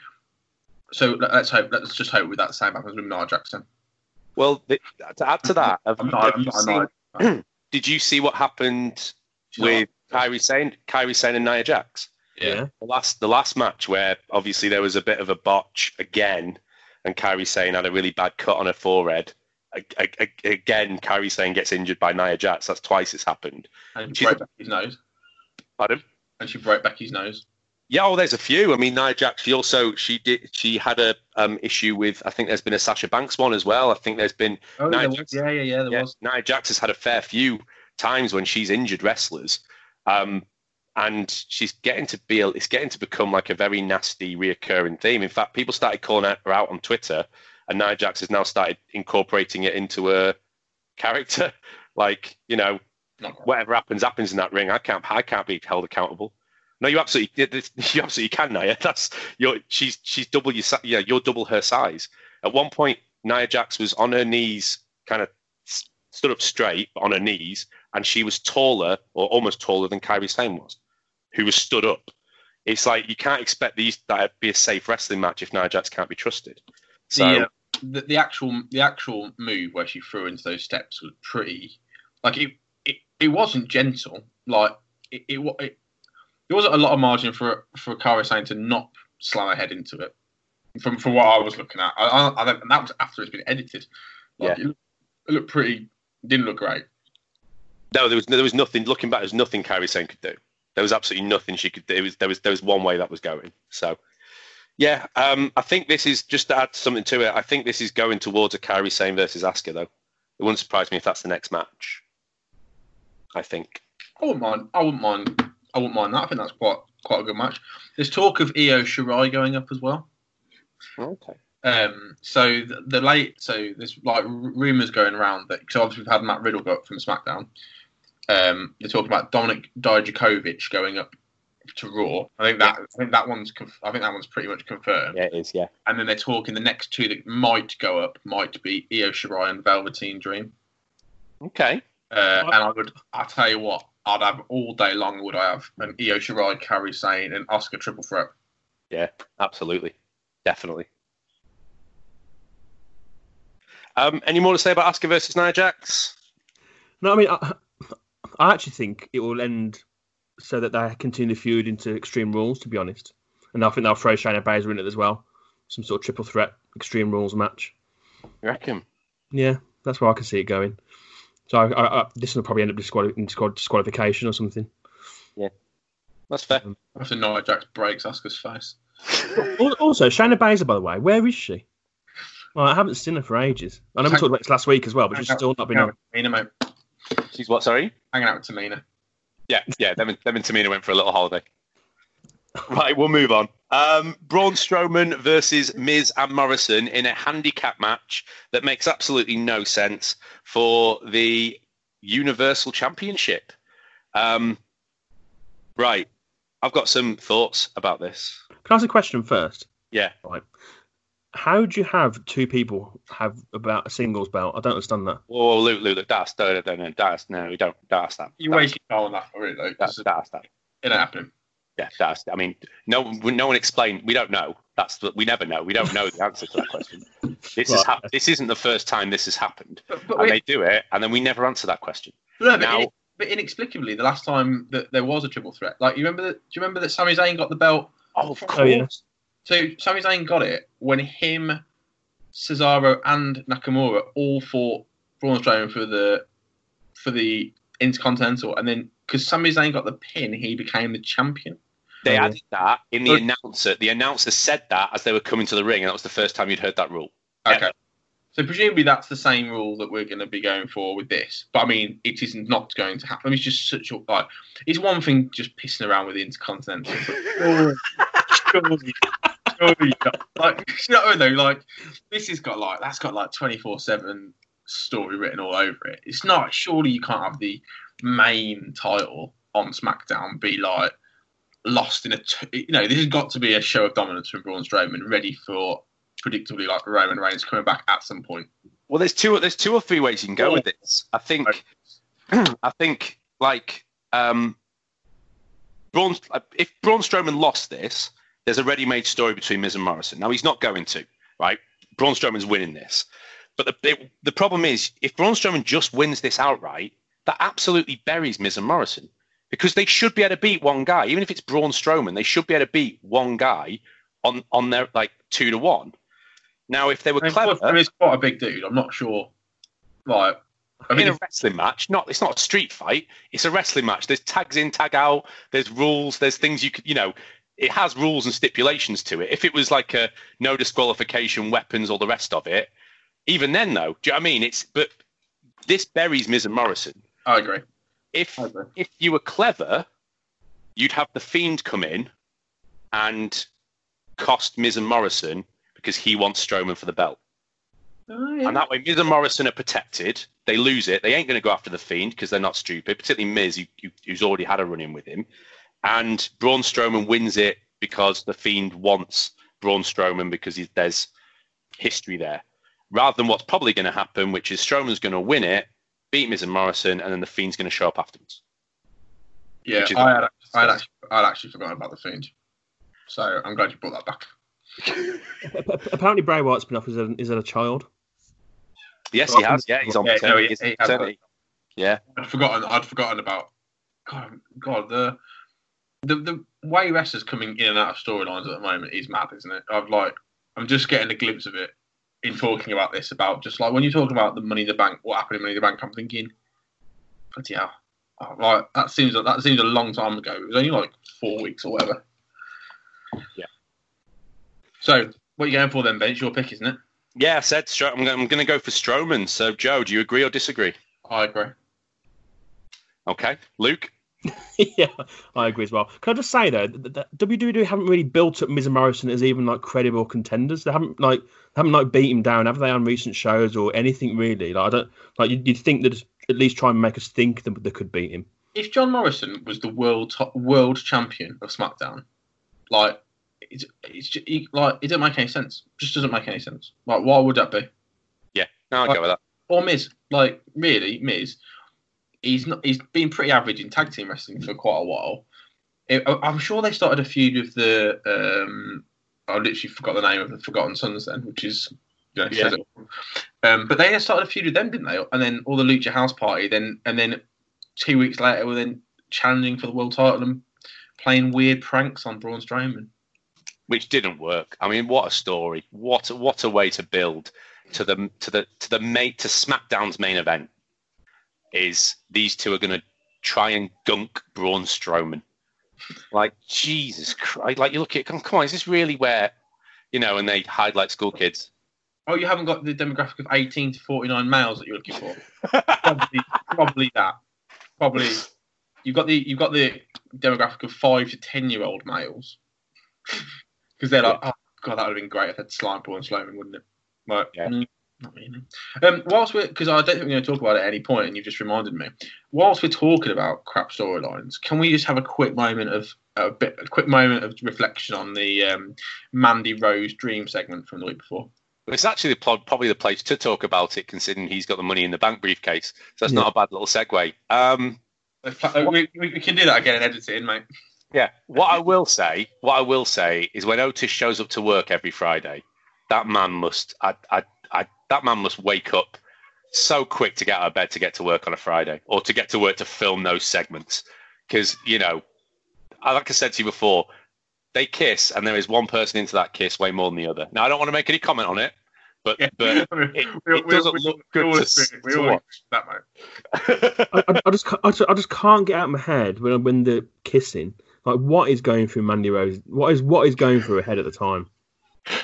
so let- let's hope. Let's just hope with that same happens with Nia Jackson.
Well, th- to add to that, have,
not. I'm
you
not,
seen-
not
did you see what happened with Kairi Sane, Kairi Sane and Nia Jax?
yeah.
the last the last match where obviously there was a bit of a botch again, and Kairi Sane had a really bad cut on her forehead. A- a- a- Again, Kairi Sane gets injured by Nia Jax. That's twice it's happened.
And she
She's-
broke Becky's nose.
Pardon?
And she broke Becky's nose.
Yeah, oh, there's a few. I mean, Nia Jax. She also she did she had a um, issue with. I think there's been a Sasha Banks one as well. I think there's been
Oh,
Nia
there was. Yeah, yeah, yeah, there
yeah,
was.
Nia Jax has had a fair few times when she's injured wrestlers, um, and she's getting to be. It's getting to become like a very nasty, reoccurring theme. In fact, people started calling her out on Twitter, and Nia Jax has now started incorporating it into her character. Like you know, whatever happens, happens in that ring. I can't. I can't be held accountable. No, you absolutely, you absolutely can, Nia. That's you're, she's she's double your, yeah, you're double her size. At one point, Nia Jax was on her knees, kind of stood up straight on her knees, and she was taller or almost taller than Kairi Sane was, who was stood up. It's like you can't expect these that be a safe wrestling match if Nia Jax can't be trusted. So
the, uh, the the actual the actual move where she threw into those steps was pretty like it it, it wasn't gentle like it, it it there wasn't a lot of margin for for Kairi Sane to not slam her head into it from from what I was looking at I, I, I don't- and that was after it's been edited like,
Yeah.
it, looked, it looked pretty didn't look great
No, there was there was nothing. Looking back, there was nothing Kairi Sane could do. There was absolutely nothing she could do. It was there was there was one way that was going. So, yeah, um, I think this is just to add something to it. I think this is going towards a Kairi Sane versus Asuka though. It wouldn't surprise me if that's the next match. I think.
I wouldn't mind I wouldn't mind I wouldn't mind that I think that's quite quite a good match there's talk of Io Shirai going up as well
Okay.
Um, so the, the late, so there's like r- rumors going around that because obviously we've had Matt Riddle go up from SmackDown. Um, they're talking about Dominik Dijakovic going up to Raw. I think that I think that one's conf- I think that one's pretty much confirmed.
Yeah, it is. Yeah.
And then they're talking the next two that might go up might be Io Shirai and Velveteen Dream.
Okay.
Uh, and I would, I tell you what, I'd have all day long. Would I have an Io Shirai, Kairi Sane, and Asuka triple threat?
Yeah, absolutely. Definitely. Um, any more to say about Asuka versus Nia Jax?
No, I mean, I, I actually think it will end so that they continue the feud into Extreme Rules, to be honest. And I think they'll throw Shayna Baszler in it as well. Some sort of triple threat Extreme Rules match.
You reckon?
Yeah, that's where I can see it going. So I, I, I, this will probably end up disquali- in disqual- disqualification or something.
Yeah, that's fair.
Um, After Nia Jax breaks Asuka's face.
Also, Shayna Baszler, by the way, where is she? Well, I haven't seen her for ages. I know we talked about this last week as well, but she's still not been
Hanging
on.
She's what? Sorry.
Hanging out with Tamina.
Yeah, yeah. Them and, them and Tamina went for a little holiday. Right, we'll move on. Um, Braun Strowman versus Miz and Morrison in a handicap match that makes absolutely no sense for the Universal Championship. Um, right, I've got some thoughts about this.
Can I ask a question first?
Yeah,
How do you have two people have about a singles belt? I don't understand that.
whoa, Luke, Luke, Luke, that's no, no, no, that's no, we don't, that's that.
You
That's-
wasted time on that, really, though. 'cause
That's that's that.
It happened.
Yeah, that's. I mean, no, no one explained. We don't know. That's we never know. We don't know the answer to that question. This is
Right.
hap- This isn't the first time this has happened,
But, but,
and
wait,
they do it, and then we never answer that question.
no, but,
now-
in- but inexplicably, the last time that there was a triple threat, like you remember that? Do you remember that Sami Zayn got the belt?
Oh, of
Oh, yeah.
So Sami Zayn got it when him, Cesaro, and Nakamura all fought Braun Strowman for the for the Intercontinental, and then because Sami Zayn got the pin, he became the champion.
They
Oh,
added that in the
But-
announcer. The announcer said that as they were coming to the ring, and that was the first time you'd heard that rule.
Okay.
Yeah.
So presumably that's the same rule that we're going to be going for with this. But I mean, it is not going to happen. I it's just such a like. It's one thing just pissing around with the Intercontinental. Surely, surely, not. like you know, though, like this has got like that's got like twenty four seven story written all over it. It's not. Surely you can't have the main title on SmackDown be like lost in a. T- you know, this has got to be a show of dominance from Braun Strowman, ready for predictably like Roman Reigns coming back at some point.
Well, there's two. There's two or three ways you can go with this. I think. I think like um, Braun. If Braun Strowman lost this, there's a ready-made story between Miz and Morrison. Now he's not going to, right? Braun Strowman's winning this, but the it, the problem is if Braun Strowman just wins this outright, that absolutely buries Miz and Morrison because they should be able to beat one guy, even if it's Braun Strowman. They should be able to beat one guy on on their like two to one. Now, if they were
I mean,
clever,
Braun Strowman is quite a big dude. I'm not sure. Like, I mean,
in a wrestling match, not it's not a street fight. It's a wrestling match. There's tags in, tag out. There's rules. There's things you could, you know, it has rules and stipulations to it. If it was like a no disqualification, weapons, all the rest of it, even then though, do you know what I mean? It's but this buries Miz and Morrison.
I agree.
If
I agree.
if you were clever, you'd have the Fiend come in and cost Miz and Morrison because he wants Strowman for the belt.
Oh, yeah.
And that way, Miz and Morrison are protected. They lose it. They ain't going to go after the Fiend because they're not stupid, particularly Miz, who, who- who's already had a run in with him. And Braun Strowman wins it because the Fiend wants Braun Strowman because he's, there's history there, rather than what's probably going to happen, which is Strowman's going to win it, beat Miz and Morrison, and then the Fiend's going to show up afterwards.
Yeah,
is-
I had, I had actually, I'd actually forgotten about the fiend, so I'm glad you brought that back.
A- a- Apparently, Bray Wyatt's been off as a, is a child.
Yes, he has. Yeah, he's on
Yeah, no,
paternity.
he-
he's on
he has
paternity. Yeah,
I'd forgotten. I'd forgotten about. God, God, the the the way wrestlers coming in and out of storylines at the moment is mad, isn't it? I've like, I'm just getting a glimpse of it in talking about this. About just like when you're talking about the Money in the Bank, what happened in Money in the Bank, I'm thinking, bloody hell, oh, like that seems like, that seems a long time ago. It was only like four weeks or whatever.
Yeah.
So, what are you going for then, Ben? It's your pick, isn't it?
yeah. I said Stro- I'm going to go for Strowman. So, Joe, do you agree or disagree?
I agree.
Okay, Luke.
yeah, I agree as well. Can I just say though, that, that WWE haven't really built up Miz and Morrison as even like credible contenders. They haven't like they haven't like beat him down, have they, on recent shows or anything really? Like I don't like you'd, you'd think that at least try and make us think that they could beat him.
if John Morrison was the world top, world champion of SmackDown, like it's, it's just, he, like it doesn't make any sense. Just doesn't make any sense. Like why would that be?
Yeah, no, I'll go with that.
Or Miz, like really Miz, he's not. He's been pretty average in tag team wrestling for quite a while. I- I'm sure they started a feud with the. Um, I literally forgot the name of the Forgotten Sons then, which is. You know,
Yeah.
it. Um, but they started a feud with them, didn't they? And then all the Lucha House Party, then and then two weeks later, were then challenging for the world title and playing weird pranks on Braun Strowman.
which didn't work. I mean, what a story! What a, what a way to build to the to the to the mate to SmackDown's main event. Is these two are going to try and gunk Braun Strowman? Like Jesus Christ! Like you look at, come, come on, is this really where, you know, and they hide like school kids?
Oh, you haven't got the demographic of 18 to 49 males that you're looking for. probably, probably that. Probably you've got the you've got the demographic of five to ten year old males because they're like, oh god, that would have been great if they had slime Braun Strowman, wouldn't it? But
Yeah.
Mm. Not really. Um, whilst we're because I don't think we're going to talk about it at any point, and you've just reminded me. Whilst we're talking about crap storylines, can we just have a quick moment of a bit, a quick moment of reflection on the um, Mandy Rose dream segment from the week before?
It's actually probably the place to talk about it, considering he's got the money in the bank briefcase. So that's
Yeah.
not a bad little segue. Um,
uh, We, we, can do that again and edit it in, mate.
Yeah. What I will say, what I will say is when Otis shows up to work every Friday, that man must, I, I, that man must wake up so quick to get out of bed to get to work on a Friday or to get to work to film those segments. Because you know, I- like I said to you before, they kiss, and there is one person into that kiss way more than the other. Now, I don't want to make any comment on it, but
Yeah.
but it, it doesn't look good
we
to,
always-
s-
we
to watch.
that, mate.
I, I, I just I, just- I just can't get out of my head when when they're kissing. Like what is going through Mandy Rose? What is what is going through her head at the time?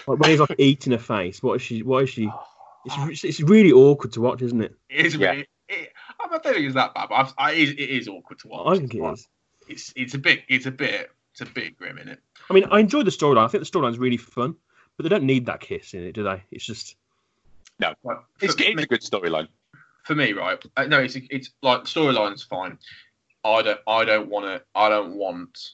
Like when he's like eating her face. What is she? What is she? Oh. It's it's really awkward to watch, isn't it?
It is
Yeah.
really. It, I don't think it's that bad, but I've, I, it, is, it is awkward to watch.
I think it is.
It's it's a bit it's a bit it's a bit grim in it.
I mean, I enjoy the storyline. I think the storyline's really fun, but they don't need that kiss in it, do they? It's just
Like,
It's,
for,
it's
me,
a good storyline.
for me, right? Uh, no, it's it's like storyline's fine. I don't I don't want to I don't want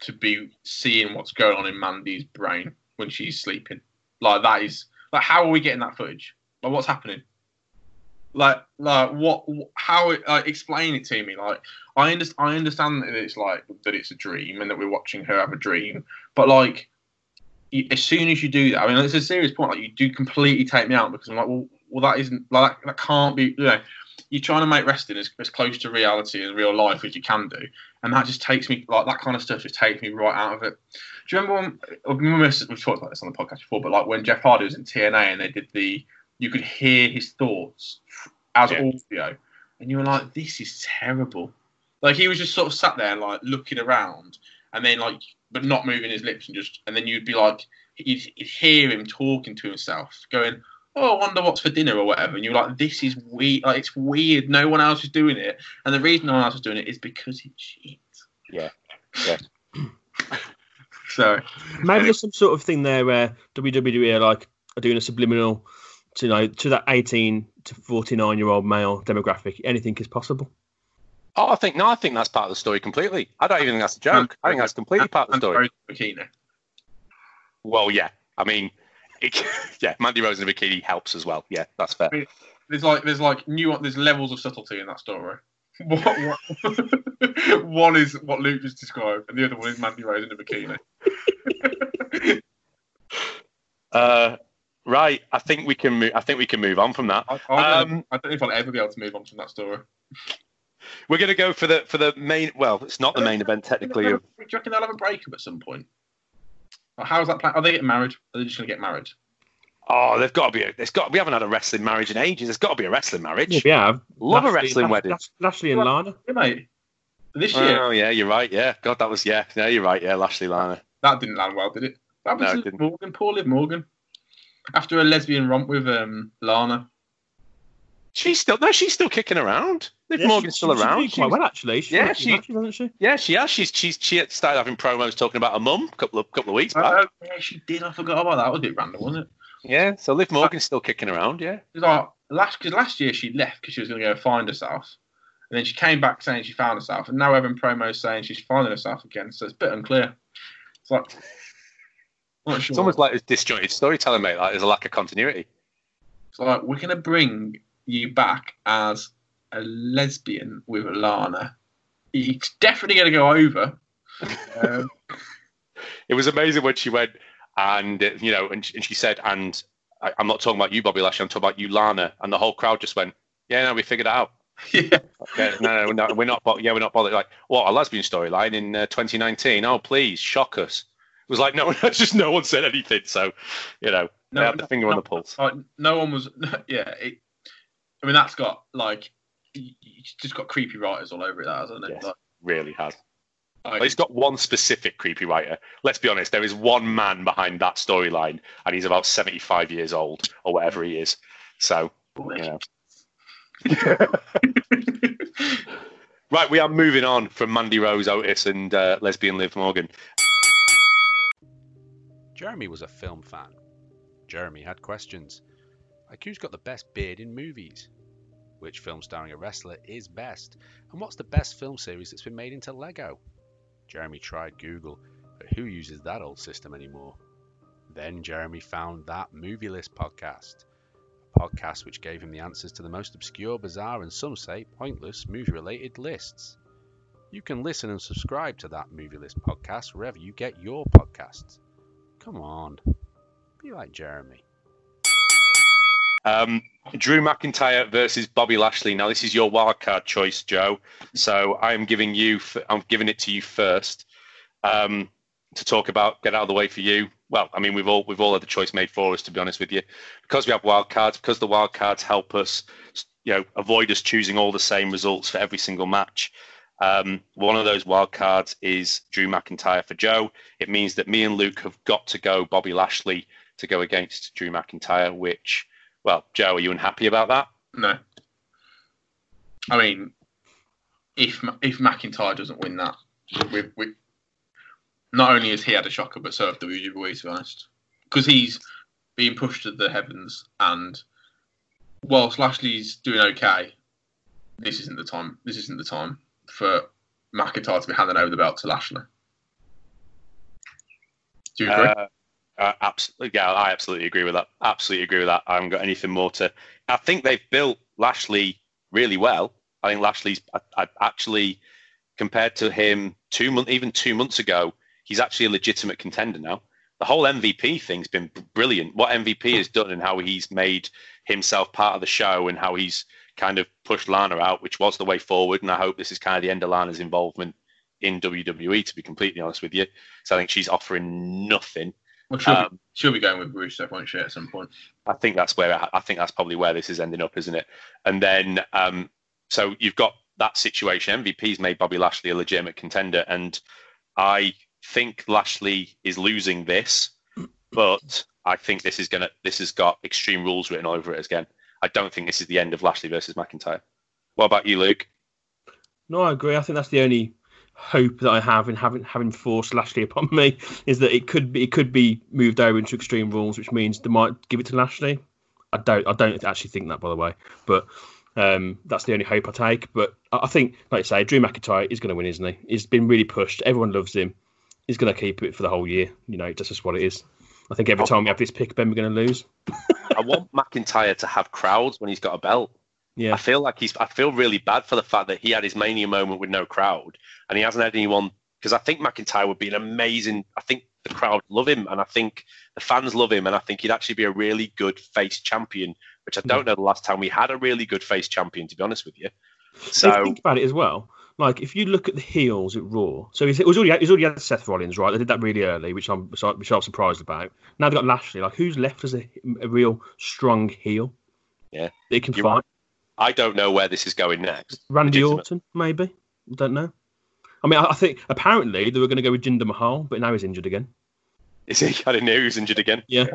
to be seeing what's going on in Mandy's brain when she's sleeping. Like that is like how are we getting that footage? Like what's happening? Like like what how like explain it to me. Like I understand I understand that it's like that it's a dream and that we're watching her have a dream, but like as soon as you do that, I mean it's a serious point. Like you do completely take me out because I'm like, well, well that isn't like that, that can't be. You know, you're trying to make wrestling as, as close to reality and real life as you can do, and that just takes me like that kind of stuff just takes me right out of it. Do you remember when we've talked about this on the podcast before, but like when Jeff Hardy was in TNA and they did the you could hear his thoughts as
Yeah.
audio, and you were like, this is terrible. Like he was just sort of sat there like looking around, and then like but not moving his lips and just and then you'd be like you'd, you'd hear him talking to himself, going. Oh, I wonder what's for dinner or whatever. And you're like, this is weird. Like, it's weird. No one else is doing it. And the reason no one else is doing it is because it's shit.
Yeah. Yeah.
so,
maybe there's some sort of thing there where WWE are like are doing a subliminal to you know to that 18 to 49 year old male demographic. Anything is possible.
Oh, I think no, I think that's part of the story completely. I don't even think that's a joke. I think that's completely part of the story. Well, yeah. I mean, it, yeah, Mandy Rose in a bikini helps as well. Yeah, that's fair.
There's like there's like new there's levels of subtlety in that story. What, what, one is what Luke just described, and the other one is Mandy Rose in a bikini.
Uh, right. I think we can. Move, I think we can move on from that.
I, I, don't,
Um,
I don't know if I'll ever be able to move on from that story.
We're going to go for the for the main. Well, it's not the main event technically.
Do you reckon they'll have a breakup at some point? Like, how's that plan? Are they getting married? Are they just going to get married?
oh, they've got to be. A, there's got. We haven't had a wrestling marriage in ages. There's got to be a wrestling marriage.
Yeah, we have.
Love a wrestling
Lash-
wedding.
Lash- Lashley and Lana.
Yeah, mate. This year,
Oh yeah, you're right. Yeah, God, that was yeah. Yeah, you're right. Yeah, Lashley Lana.
that didn't land well, did it? That
No,
was
it
Liv
didn't.
Morgan, poor Liv Morgan. After a lesbian romp with um, Lana.
She's still no, she's still kicking around. Liv
Yeah,
Morgan's
she-
still
she's
around.
quite well actually. She's
Yeah, she-
she doesn't she?
Yeah, she has. She's she's she had started having promos talking about her mum a couple of couple of weeks uh, back.
Oh, yeah, she did. I forgot about that. That was a bit random, wasn't it?
yeah, so Liv uh, Morgan's still kicking around. Yeah,
Because like, last, cause last year she left because she was going to go find herself. And then she came back saying she found herself. And now having promos saying she's finding herself again. So it's a bit unclear. It's like, sure.
it's almost like it's disjointed storytelling, mate. Like there's a lack of continuity.
It's like we're going to bring you back as a lesbian with Lana. It's definitely going to go over. Um,
It was amazing when she went and uh, you know, and she, and she said, and I, I'm not talking about you, Bobby Lashley. I'm talking about you, Lana, and the whole crowd just went, yeah, no, we figured it out.
yeah.
Yeah, no, no, no, we're not. bo- Yeah, we're not bothered. Like, what a lesbian storyline in uh, 2019? Oh, please shock us. It was like no one, just no one said anything. So, you know, they
No,
had the finger on the pulse.
Like no one was. Yeah. It, I mean, that's got like, it's just got creepy writers all over it, that, hasn't it?
Yes.
Like,
Really has.
Like,
it's got one specific creepy writer. Let's be honest, there is one man behind that storyline, and he's about 75 years old or whatever he is. So, you know. Right, we are moving on from Mandy Rose Otis and uh, lesbian Liv Morgan.
Jeremy was a film fan. Jeremy had questions. Like who's got the best beard in movies? Which film starring a wrestler is best? And what's the best film series that's been made into Lego? Jeremy tried Google, but who uses that old system anymore? Then Jeremy found that Movie List podcast. A podcast which gave him the answers to the most obscure, bizarre, and some say pointless movie related lists. You can listen and subscribe to that Movie List podcast wherever you get your podcasts. Come on, be like Jeremy.
Um, Drew McIntyre versus Bobby Lashley. Now, this is your wildcard choice, Joe. So I'm giving you, I'm giving it to you first um, to talk about. Get out of the way for you. Well, I mean, we've all we've all had the choice made for us, to be honest with you, because we have wildcards. Because the wildcards help us, you know, avoid us choosing all the same results for every single match. Um, one of those wildcards is Drew McIntyre for Joe. It means that me and Luke have got to go Bobby Lashley to go against Drew McIntyre, which well, Joe, are you unhappy about that?
no. I mean, if if McIntyre doesn't win that, we, we, not only has he had a shocker, but so have WWE, to be honest, because he's being pushed to the heavens. And whilst Lashley's doing okay, this isn't the time. This isn't the time for McIntyre to be handing over the belt to Lashley. Do you agree?
Uh, uh, absolutely, yeah, I absolutely agree with that. Absolutely agree with that. I haven't got anything more to. I think they've built Lashley really well. I think Lashley's I, I actually compared to him two months, even two months ago, he's actually a legitimate contender now. The whole MVP thing's been brilliant. What MVP has done and how he's made himself part of the show and how he's kind of pushed Lana out, which was the way forward. And I hope this is kind of the end of Lana's involvement in WWE, to be completely honest with you. So I think she's offering nothing.
Well, she'll,
um,
be, she'll be going with Rusev, won't she, at some point?
I think that's where I think that's probably where this is ending up, isn't it? And then um, so you've got that situation. MVP's made Bobby Lashley a legitimate contender, and I think Lashley is losing this, but I think this is gonna this has got extreme rules written all over it again. I don't think this is the end of Lashley versus McIntyre. What about you, Luke?
No, I agree. I think that's the only hope that I have in having having forced Lashley upon me is that it could be it could be moved over into Extreme Rules, which means they might give it to Lashley. I don't I don't actually think that by the way, but Um, that's the only hope I take. But I think, like I say, Drew McIntyre is going to win, isn't he? He's been really pushed. Everyone loves him. He's going to keep it for the whole year. You know, that's just what it is. I think every time we have this pick, Ben, we're going to lose.
I want McIntyre to have crowds when he's got a belt.
Yeah.
I feel like he's. I feel really bad for the fact that he had his mania moment with no crowd, and he hasn't had anyone. Because I think McIntyre would be an amazing. I think the crowd love him, and I think the fans love him, and I think he'd actually be a really good face champion. Which I don't know the last time we had a really good face champion, to be honest with you.
So if you think about it as well, like if you look at the heels at Raw, so he's, it was already he's already had Seth Rollins, right? They did that really early, which I'm which I'm surprised about. Now they've got Lashley. Like who's left as a, a real strong heel?
Yeah.
they can
You're
fight.
right. I don't know where this is going next.
Randy
Legitimate.
Orton, maybe. I don't know. I mean, I, I think apparently they were going to go with Jinder Mahal, but now he's injured again.
Is he? I didn't know he was injured again.
Yeah,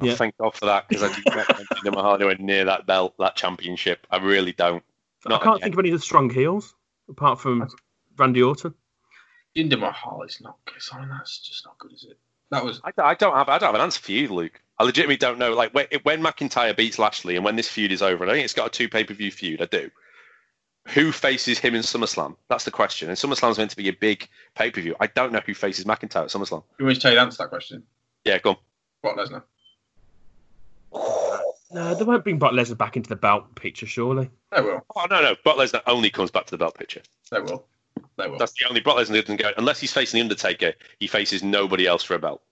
Oh,
Yeah.
Thank God for that because I do not want Jinder Mahal anywhere near that belt, that championship. I really don't. Not
I can't
again.
think of any of the strong heels apart from Randy Orton.
Jinder Mahal is not good. I mean, that's just not good, is it? That was
I, I don't have I don't have an answer for you, Luke. I legitimately don't know. Like when, when McIntyre beats Lashley and when this feud is over, and I think it's got a two pay per view feud. I do. Who faces him in SummerSlam? That's the question. And SummerSlam's meant to be a big pay per view. I don't know who faces McIntyre at SummerSlam.
You want me to tell you the answer that question?
Yeah, go on.
Brock Lesnar.
No, they won't bring Brock Lesnar back into the belt picture, surely.
They will.
Oh no, no. Brock Lesnar only comes back to the belt picture.
They will. They will.
That's the only Brock Lesnar doesn't go unless he's facing the Undertaker. He faces nobody else for a belt.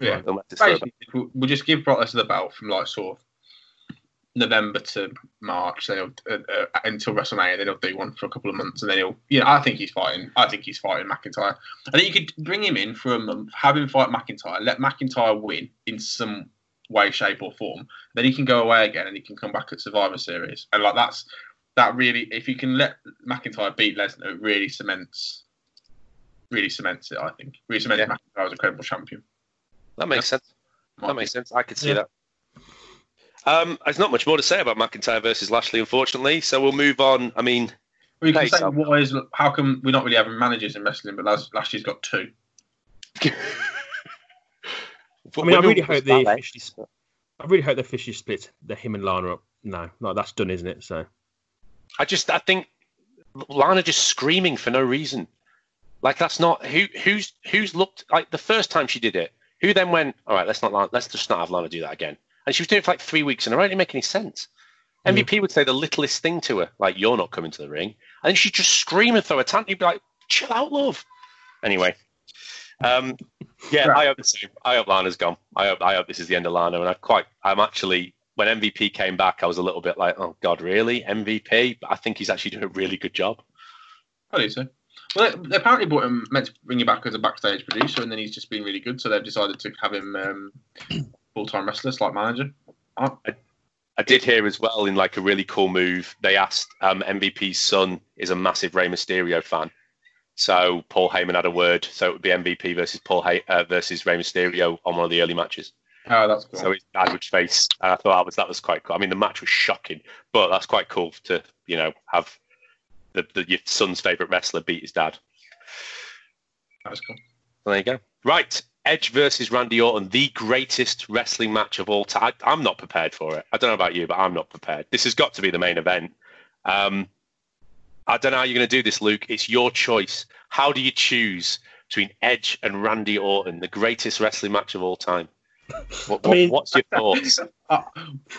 Yeah.
Unless it's for a belt.
Basically, we'll- just give Brock Lesnar the belt from like sort of November to March, then he'll, uh, uh, until WrestleMania. Then he'll do one for a couple of months, and then he'll. You know, I think he's fighting. I think he's fighting McIntyre. I think you could bring him in for a month, have him fight McIntyre, let McIntyre win in some way, shape, or form. Then he can go away again, and he can come back at Survivor Series, and like that's that really. If you can let McIntyre beat Lesnar, it really cements. Really cements it, I think. Really cements
Yeah.
McIntyre as a credible champion.
That makes sense. That makes sense. I could see
Yeah.
that. Um, there's not much more to say about McIntyre versus Lashley, unfortunately. So we'll move on. I mean,
Well, you can
Hey,
say
Sam.
why is how come we're not really having managers in wrestling, but last Lashley's got two.
I mean, I really hope they
ballet.
officially, I really hope they officially split the him and Lana up. No, like that's done, isn't it? So
I just, I think Lana just screaming for no reason. Like that's not who who's who's looked like the first time she did it. Who then went, all right, let's not let's just not have Lana do that again. And she was doing it for like three weeks in a row. It didn't make any sense. MVP would say the littlest thing to her, like "You're not coming to the ring," and she'd just scream and throw a tantrum. You'd be like, "Chill out, love." Anyway, um, yeah,
Right.
I hope the same. I hope Lana's gone. I hope I hope this is the end of Lana. And I quite, I'm actually when MVP came back, I was a little bit like, "Oh God, really MVP?" But I think he's actually doing a really good job.
I do so. Well, they, they apparently brought him meant to bring him back as a backstage producer, and then he's just been really good. So they've decided to have him um, full time wrestler, like manager. I,
I did hear as well in like a really cool move. They asked um, MVP's son is a massive Rey Mysterio fan, so Paul Heyman had a word. So it would be MVP versus Paul Hay- uh, versus Rey Mysterio on one of the early matches.
oh, that's cool.
So his dad would face. And I thought that was that was quite cool. I mean, the match was shocking, but that's quite cool to you know have the, the your son's favorite wrestler beat his dad.
that's cool.
There you go. Right. Edge versus Randy Orton, the greatest wrestling match of all time. I, I'm not prepared for it. I don't know about you, but I'm not prepared. This has got to be the main event. Um, I don't know how you're going to do this, Luke. It's your choice. How do you choose between Edge and Randy Orton, the greatest wrestling match of all time? What,
I mean-
what's your thoughts?
Uh,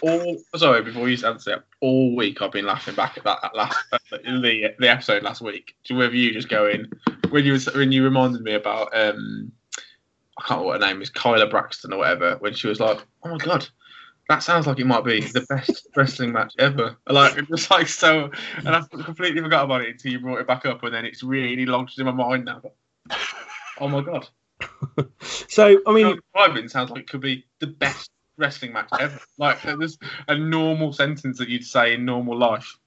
all sorry, before you answer it, all week I've been laughing back at that, that last the the episode last week. With you just going when you was, when you reminded me about um I can't remember what her name is, Kayla Braxton or whatever. When she was like, "Oh my god, that sounds like it might be the best wrestling match ever." Like it was like so, and I completely forgot about it until you brought it back up, and then it's really lodged in my mind now. Oh my god,
So I mean,
How describing sounds like it could be the best wrestling match ever. Like there's a normal sentence that you'd say in normal life.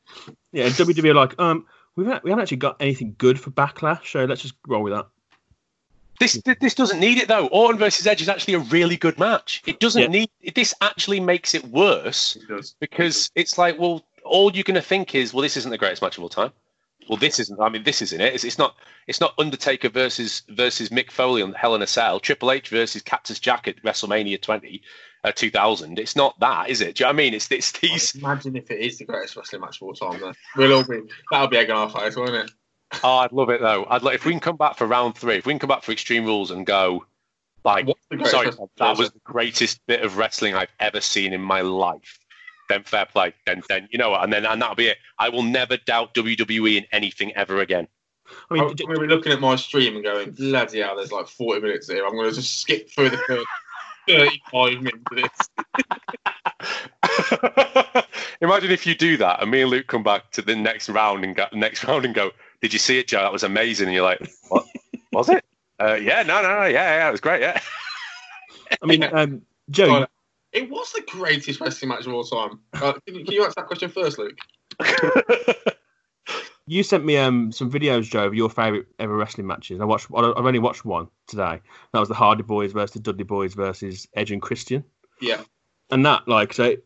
yeah, WWE are like, um, we haven't, we haven't actually got anything good for Backlash, so let's just roll with that.
This this doesn't need it though. Orton versus Edge is actually a really good match. It doesn't
Yeah.
need. This actually makes it worse
It does.
because it's like, well, all you're going to think is, well, this isn't the greatest match of all time. Well, this isn't. I mean, this isn't it. It's, it's not. It's not Undertaker versus versus Mick Foley on Hell in a Cell. Triple H versus Cactus Jack at WrestleMania 20. uh, 2000. It's not that, is it? Do you know what I mean? It's it's these.
Imagine if it is the greatest wrestling match of all time. Then we'll all be that'll be egg on our face, won't it?
Oh, I'd love it though. I'd like if we can come back for round three. If we can come back for Extreme Rules and go, like,
What's the greatest
sorry, that was the greatest bit of wrestling I've ever seen in my life. Then fair play. Then then you know what? And then and that'll be it. I will never doubt WWE in anything ever again.
I mean,
I'm going to be looking at my stream and going, bloody hell, there's like 40 minutes here. I'm going to just skip through the first 35 minutes of this.
Imagine if you do that and me and Luke come back to the next round and go, next round and go, "Did you see it, Joe? That was amazing." And you're like, "What was it?" Uh, yeah, no, no, no, yeah, yeah, it was great, yeah.
I mean, um, Joe,
Sorry. It was the greatest wrestling match of all time. Uh, can, you, can you answer that question first, Luke?
you sent me um some videos, Joe, of your favourite ever wrestling matches. I watched. I've only watched one today. That was the Hardy Boys versus the Dudley Boys versus Edge and Christian.
Yeah.
And that, like, so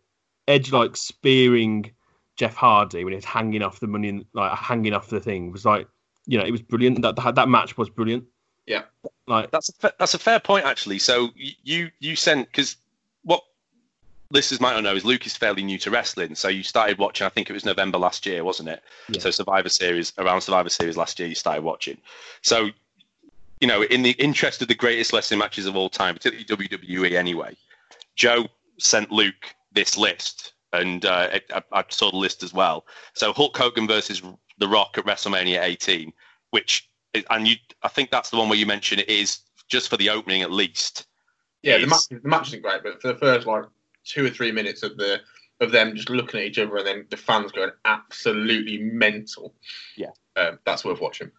Edge like spearing Jeff Hardy when he was hanging off the money, like hanging off the thing, was like, you know, it was brilliant. That that, that match was brilliant.
Yeah.
Like,
That's a fa- that's a fair point actually. So y- you you sent because what listeners might not know is Luke is fairly new to wrestling. So you started watching. I think it was November last year, wasn't it?
Yeah.
So Survivor Series around Survivor Series last year, you started watching. So you know, in the interest of the greatest wrestling matches of all time, particularly WWE anyway, Joe sent Luke this list, and uh, I, I saw the list as well. So Hulk Hogan versus The Rock at WrestleMania 18, which and you, I think that's the one where you mentioned it is just for the opening at least.
Yeah, the match, the match isn't great, but for the first like two or three minutes of the of them just looking at each other and then the fans going absolutely mental.
Yeah.
um, that's worth watching.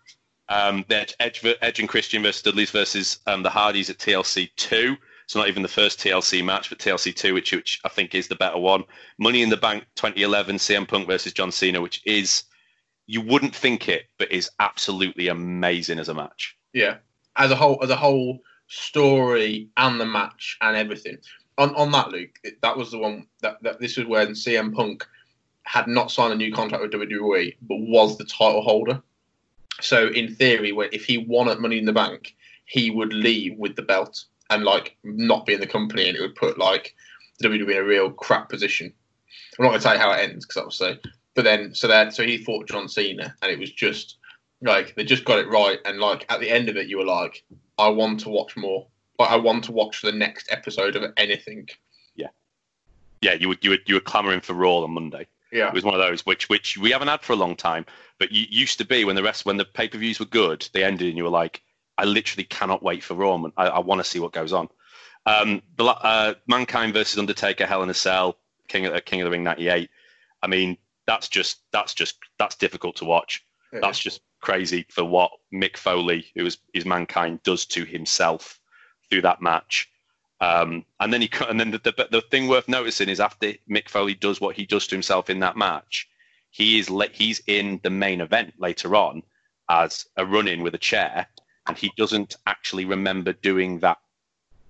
Um, then Edge, Edge and Christian versus Dudley's versus um, the Hardys at TLC two. So not even the first TLC match, but TLC two, which which I think is the better one. Money in the Bank 2011, CM Punk versus John Cena, which is you wouldn't think it, but is absolutely amazing as a match.
Yeah, as a whole, as a whole story and the match and everything. On on that, Luke, it- that was the one that, that this was when CM Punk had not signed a new contract with WWE, but was the title holder. So in theory, if he won at Money in the Bank, he would leave with the belt and like not be in the company, and it would put like WWE in a real crap position. I'm not going to tell you how it ends because obviously, but then so that so he fought John Cena, and it was just like they just got it right, and like at the end of it, you were like, I want to watch more. Like I want to watch the next episode of anything.
Yeah, yeah. you would you would you were clamoring for Raw on Monday.
Yeah,
It was one of those which which we haven't had for a long time, but you used to be when the rest when the pay per views were good, they ended and you were like, I literally cannot wait for Raw. I, I want to see what goes on. Um, uh, Mankind versus Undertaker, Hell in a Cell, King of uh, King of the Ring '98. I mean, that's just that's just that's difficult to watch. That's just crazy for what Mick Foley, who is is Mankind, does to himself through that match. Um, and then he and then the, the the thing worth noticing is after Mick Foley does what he does to himself in that match, he is le- he's in the main event later on as a run in with a chair, and he doesn't actually remember doing that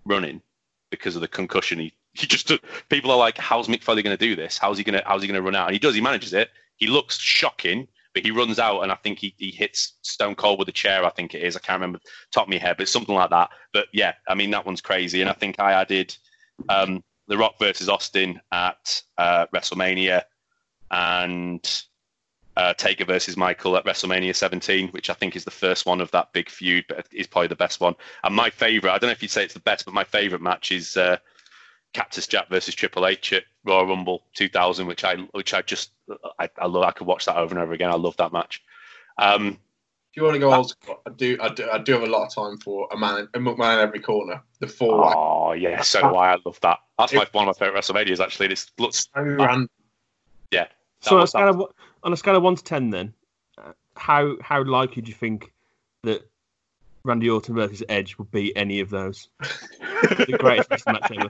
running because of the concussion. He he just people are like, how's Mick Foley going to do this? How's he going to how's he going to run out? And he does. He manages it. He looks shocking, but he runs out, and I think he, he hits Stone Cold with a chair. I think it is. I can't remember top of my head, but something like that. But yeah, I mean that one's crazy. And I think I added um, The Rock versus Austin at uh, WrestleMania, and uh, Taker versus Michael at WrestleMania 17, which I think is the first one of that big feud, but is probably the best one. And my favorite, I don't know if you'd say it's the best, but my favorite match is uh, Cactus Jack versus Triple H at Royal Rumble 2000, which I which I just I, I love. I could watch that over and over again. I love that match. Um,
If you want to go old school, I do, I do, I do have a lot of time for a man, a McMahon in every corner. The four way,
oh yeah, so do I. I love that. That's my one of my favorite WrestleManias actually. This looks
so random.
yeah.
so on a scale of on a scale of one to ten, then uh, how how likely do you think that Randy Orton versus Edge would be any of those? the greatest match ever.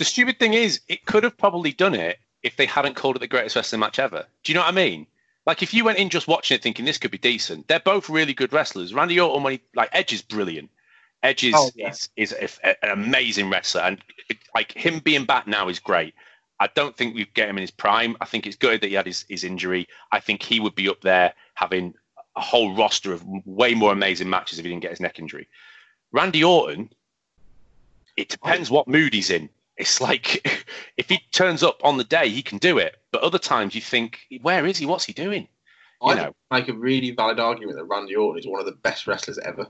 The stupid thing is, it could have probably done it if they hadn't called it the greatest wrestling match ever. Do you know what I mean? Like if you went in just watching it thinking this could be decent, they're both really good wrestlers. Randy Orton, when he, like Edge is brilliant. Edge is
Oh, yeah.
is, is a, an amazing wrestler, and it, like him being back now is great. I don't think we get him in his prime. I think it's good that he had his, his injury. I think he would be up there having a whole roster of way more amazing matches if he didn't get his neck injury. Randy Orton, it depends what mood he's in. It's like if he turns up on the day, he can do it. But other times you think, where is he? What's he doing? You
I
know.
make a really valid argument that Randy Orton is one of the best wrestlers ever.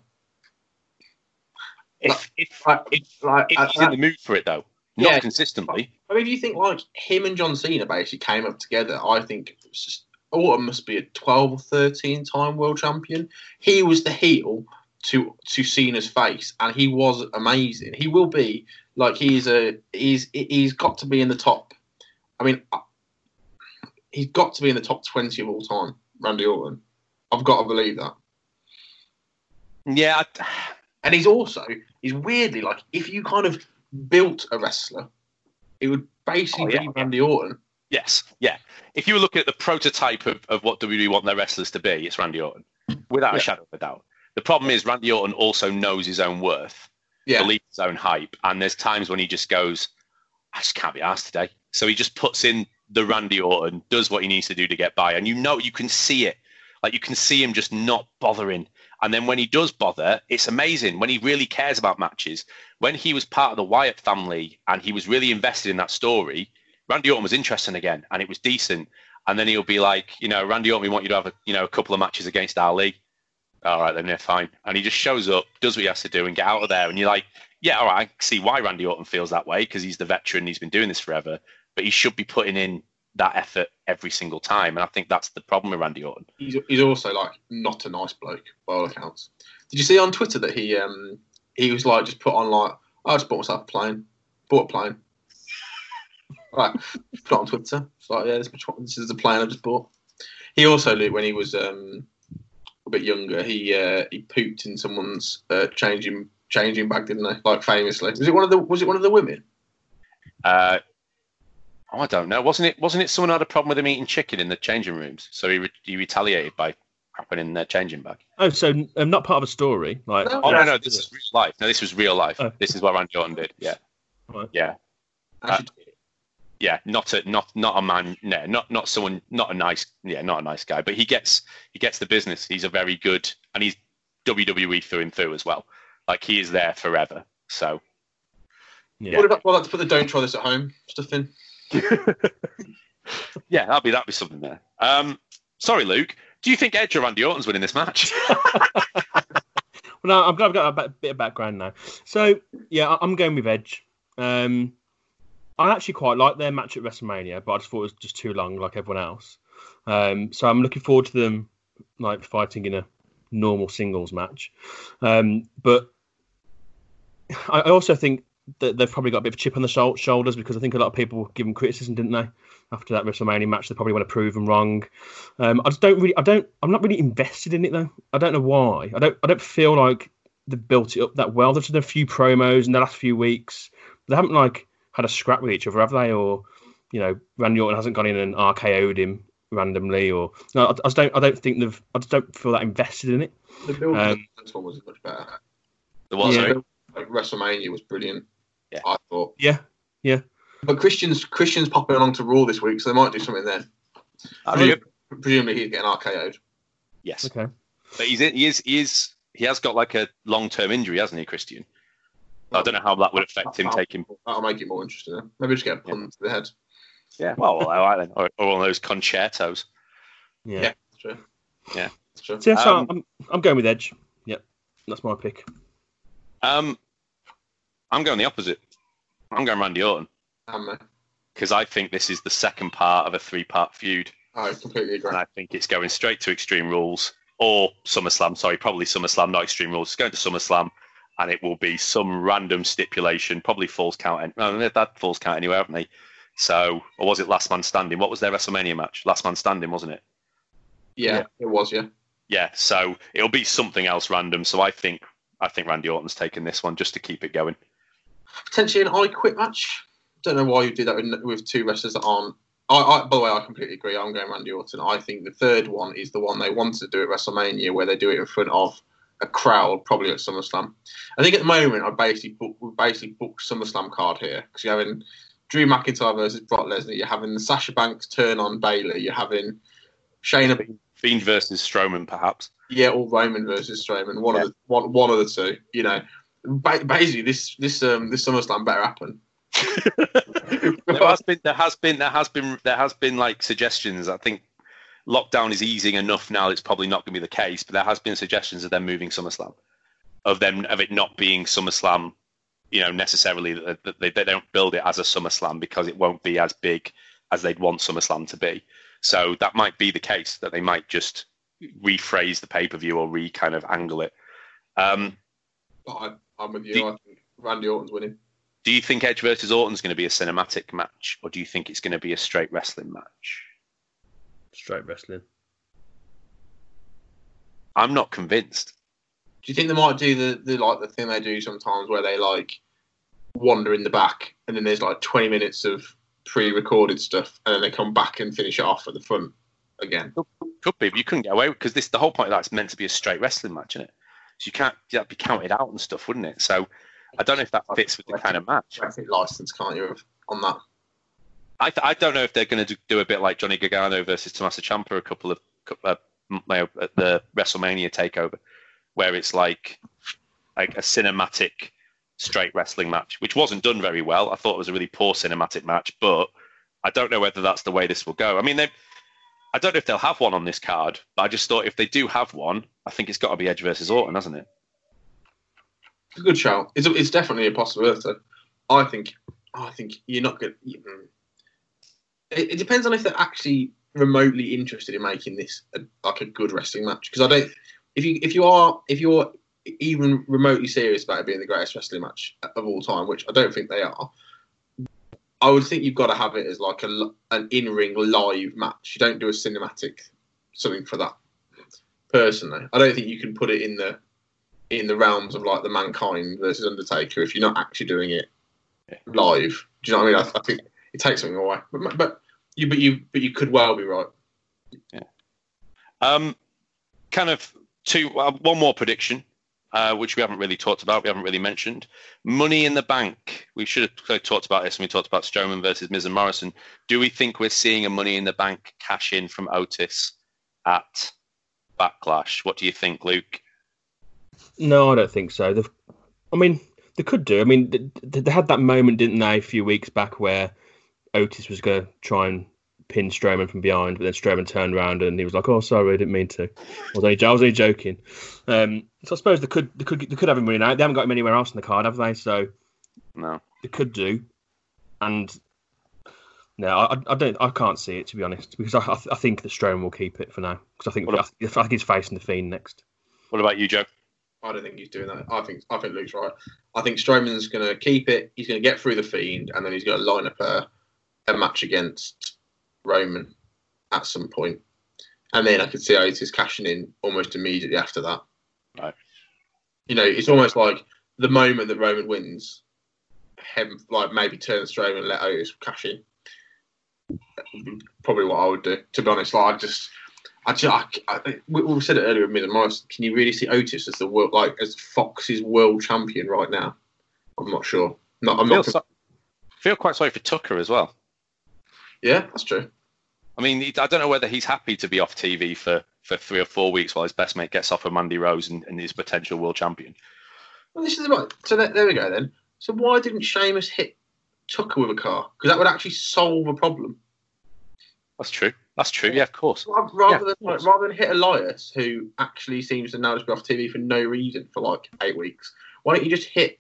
If if,
Like,
if,
like,
if he's in the mood for it though, not
Yeah.
consistently.
I mean, if you think like him and John Cena basically came up together, I think just, Orton must be a 12 or 13 time world champion. He was the heel to to Cena's face, and he was amazing. He will be like he's a he's he's got to be in the top. I mean, uh, he's got to be in the top 20 of all time. Randy Orton, I've got to believe that.
Yeah, I-
And he's also he's weirdly like if you kind of built a wrestler, it would basically
Oh, yeah.
be Randy Orton.
yes, yeah. If you were looking at the prototype of, of what WWE want their wrestlers to be, it's Randy Orton, without
Yeah.
a shadow of a doubt. The problem is Randy Orton also knows his own worth.
Yeah,
believes his own hype. And there's times when he just goes, I just can't be asked today. So he just puts in the Randy Orton, does what he needs to do to get by. And you know, you can see it. Like you can see him just not bothering. And then when he does bother, it's amazing. When he really cares about matches, when he was part of the Wyatt family and he was really invested in that story, Randy Orton was interesting again and it was decent. And then he'll be like, you know, Randy Orton, we want you to have a, you know, a couple of matches against Ali. All right, then they're fine. And he just shows up, does what he has to do, and get out of there. And you're like, yeah, all right, I see why Randy Orton feels that way because he's the veteran, he's been doing this forever. But he should be putting in that effort every single time. And I think that's the problem with Randy Orton.
he's, he's also like not a nice bloke by all accounts. Did you see on Twitter that he um he was like just put on like "Oh, I just bought myself a plane, bought a plane. Right, put on Twitter. It's like yeah, this, this is the plane I just bought. He also when he was um a bit younger, he uh, he pooped in someone's uh, changing changing bag, didn't they? Like famously, was it one of the was it one of the women?
Uh, oh, I don't know. Wasn't it? Wasn't it someone had a problem with him eating chicken in the changing rooms? So he, re- he retaliated by crapping in their changing bag.
Oh, so um, not part of a story. Like,
No.
Oh no, no, this is real life. No, this was real life.
Oh.
This is what Randy Orton did. Yeah,
Right.
yeah.
Actually,
yeah, not a not not a man, no, not not someone, not a nice, yeah, not a nice guy. But he gets he gets the business. He's a very good, and he's WWE through and through as well. Like he is there forever. So
yeah.
What about well, let's put the "Don't try this at home" stuff in.
yeah, that'd be that'll be something there. Um, sorry, Luke. Do you think Edge or Randy Orton's winning this match?
Well, no, I've got, I've got a bit of background now. So, yeah, I- I'm going with Edge. Um, I actually quite like their match at WrestleMania, but I just thought it was just too long, like everyone else. Um, so I'm looking forward to them like fighting in a normal singles match. Um, but I, also think that they've probably got a bit of a chip on the shou- shoulders because I think a lot of people give them criticism, didn't they? After that WrestleMania match, they probably want to prove them wrong. Um, I just don't really, I don't, I'm not really invested in it though. I don't know why. I don't, I don't feel like they've built it up that well. They've done a few promos in the last few weeks. They haven't like had a scrap with each other, have they? Or, you know, Randy Orton hasn't gone in and RKO'd him randomly, or no, I, I just don't, I don't think they've, I just don't feel that invested in it.
The build
Um,
this one was much better.
There was
Yeah.
sorry?
Like WrestleMania was brilliant.
Yeah.
I thought.
Yeah, yeah.
But Christian's Christian's popping along to Raw this week, so they might do something then.
Oh, yeah.
Presumably he's getting RKO'd.
Yes,
Okay.
but he's in, he is he is he has got like a long term injury, hasn't he, Christian? I don't know how that would affect him taking.
That'll make it more interesting. Then. Maybe just get a punt to the head.
Yeah, well, all right then, or, or one of those Con-Chair-Tos.
Yeah.
Yeah, true.
Yeah.
True.
So, yeah, so
Um,
I'm, I'm going with Edge. Yep, that's my pick.
Um, I'm going the opposite. I'm going Randy Orton because I think this is the second part of a three part feud,
I completely agree.
and I think it's going straight to Extreme Rules or SummerSlam. Sorry, probably SummerSlam, not Extreme Rules. It's going to SummerSlam, and it will be some random stipulation, probably falls count. No, that falls count anyway, haven't they? So, or was it Last Man Standing? What was their WrestleMania match? Last Man Standing, wasn't it?
Yeah,
Yeah.
it was. Yeah.
Yeah. So it'll be something else random. So I think I think Randy Orton's taking this one just to keep it going.
Potentially an I Quit match. Don't know why you do that with, with two wrestlers that aren't. I, I, by the way, I completely agree. I'm going Randy Orton. I think the third one is the one they wanted to do at WrestleMania, where they do it in front of a crowd, probably at SummerSlam. I think at the moment, I basically book, basically booked SummerSlam card here because you're having Drew McIntyre versus Brock Lesnar. You're having the Sasha Banks turn on Bayley. You're having Shayna,
Fiend versus Strowman, perhaps.
yeah, or Roman versus Strowman. One
Yeah.
of the one, one of the two. You know, ba- basically this this um this SummerSlam better happen.
there has been there has been there has been there has been like suggestions. I think lockdown is easing enough now. It's probably not going to be the case, but there has been suggestions of them moving SummerSlam, of them of it not being SummerSlam. You know, necessarily that they, they don't build it as a SummerSlam because it won't be as big as they'd want SummerSlam to be. So that might be the case that they might just rephrase the pay per view or re kind of angle it. Um,
But I, I'm with you.
Do-
I think Randy Orton's winning.
do you think Edge versus Orton's going to be a cinematic match, or do you think it's going to be a straight wrestling match?
Straight wrestling.
I'm not convinced.
Do you think they might do the, the like the thing they do sometimes where they like wander in the back and then there's like 20 minutes of pre-recorded stuff and then they come back and finish it off at the front again?
Could be, but you couldn't get away because this the whole point of that's meant to be a straight wrestling match, isn't it? So you can't that'd be counted out and stuff, wouldn't it? So I don't know if that fits with the kind of match.
Traffic license, can't you, of- on that?
I, th- I don't know if they're going to do a bit like Johnny Gargano versus Tommaso Ciampa a couple of uh, the WrestleMania takeover, where it's like like a cinematic straight wrestling match, which wasn't done very well. I thought it was a really poor cinematic match, but I don't know whether that's the way this will go. I mean, they I don't know if they'll have one on this card, but I just thought if they do have one, I think it's got to be Edge versus Orton, hasn't it?
It's a good shout. It's, it's definitely a possibility. I think. I think you're not good. It, it depends on if they're actually remotely interested in making this a, like a good wrestling match. Because I don't. If you if you are if you're even remotely serious about it being the greatest wrestling match of all time, which I don't think they are, I would think you've got to have it as like a an in ring live match. You don't do a cinematic something for that. Personally, I don't think you can put it in the in the realms of like the mankind versus Undertaker if you're not actually doing it live. Do you know what I mean? I, I think it takes something away. But, but you but you but you could well be right. Yeah.
Um, kind of two, uh, one more prediction, uh, which we haven't really talked about. We haven't really mentioned Money in the Bank. We should have talked about this when we talked about Strowman versus Miz and Morrison. Do we think we're seeing a Money in the Bank cash in from Otis at Backlash? What do you think, Luke?
No, I don't think so. They've, I mean, they could do. I mean, they, they had that moment, didn't they, a few weeks back where Otis was going to try and pin Strowman from behind, but then Strowman turned around and he was like, "Oh, sorry, I didn't mean to. I was only, I was only joking." Um, so I suppose they could, they could, they could have him winning out. They haven't got him anywhere else in the card, have they? So
No.
they could do. And no, I, I don't, I can't see it to be honest, because I, I, I think the Strowman will keep it for now, because I think,
What
I, I think he's facing the Fiend next.
What about you, Joe?
I don't think he's doing that. I think I think Luke's right. I think Strowman's going to keep it. He's going to get through the Fiend, and then he's going to line up a, a match against Roman at some point. And then I could see Otis cashing in almost immediately after that.
Right.
You know, it's almost like the moment that Roman wins, him like maybe turn Strowman and let Otis cash in. That would be Probably what I would do. To be honest, like I just. I, ju- I, I, we, we said it earlier with Miz and Morrison. Can you really see Otis as the world, like as Fox's world champion right now? I'm not sure. No, I'm
Feel,
not.
so- feel quite sorry for Tucker as well.
Yeah, that's true.
I mean, I don't know whether he's happy to be off TV for, for three or four weeks while his best mate gets off of Mandy Rose and, and is potential world champion.
Well, this is right. So there, there we go then. So why didn't Sheamus hit Tucker with a car? Because that would actually solve a problem.
That's true. That's true. Yeah, of course.
Rather, rather
Yeah,
than
of course.
rather than hit Elias, who actually seems to now just be off TV for no reason for like eight weeks, why don't you just hit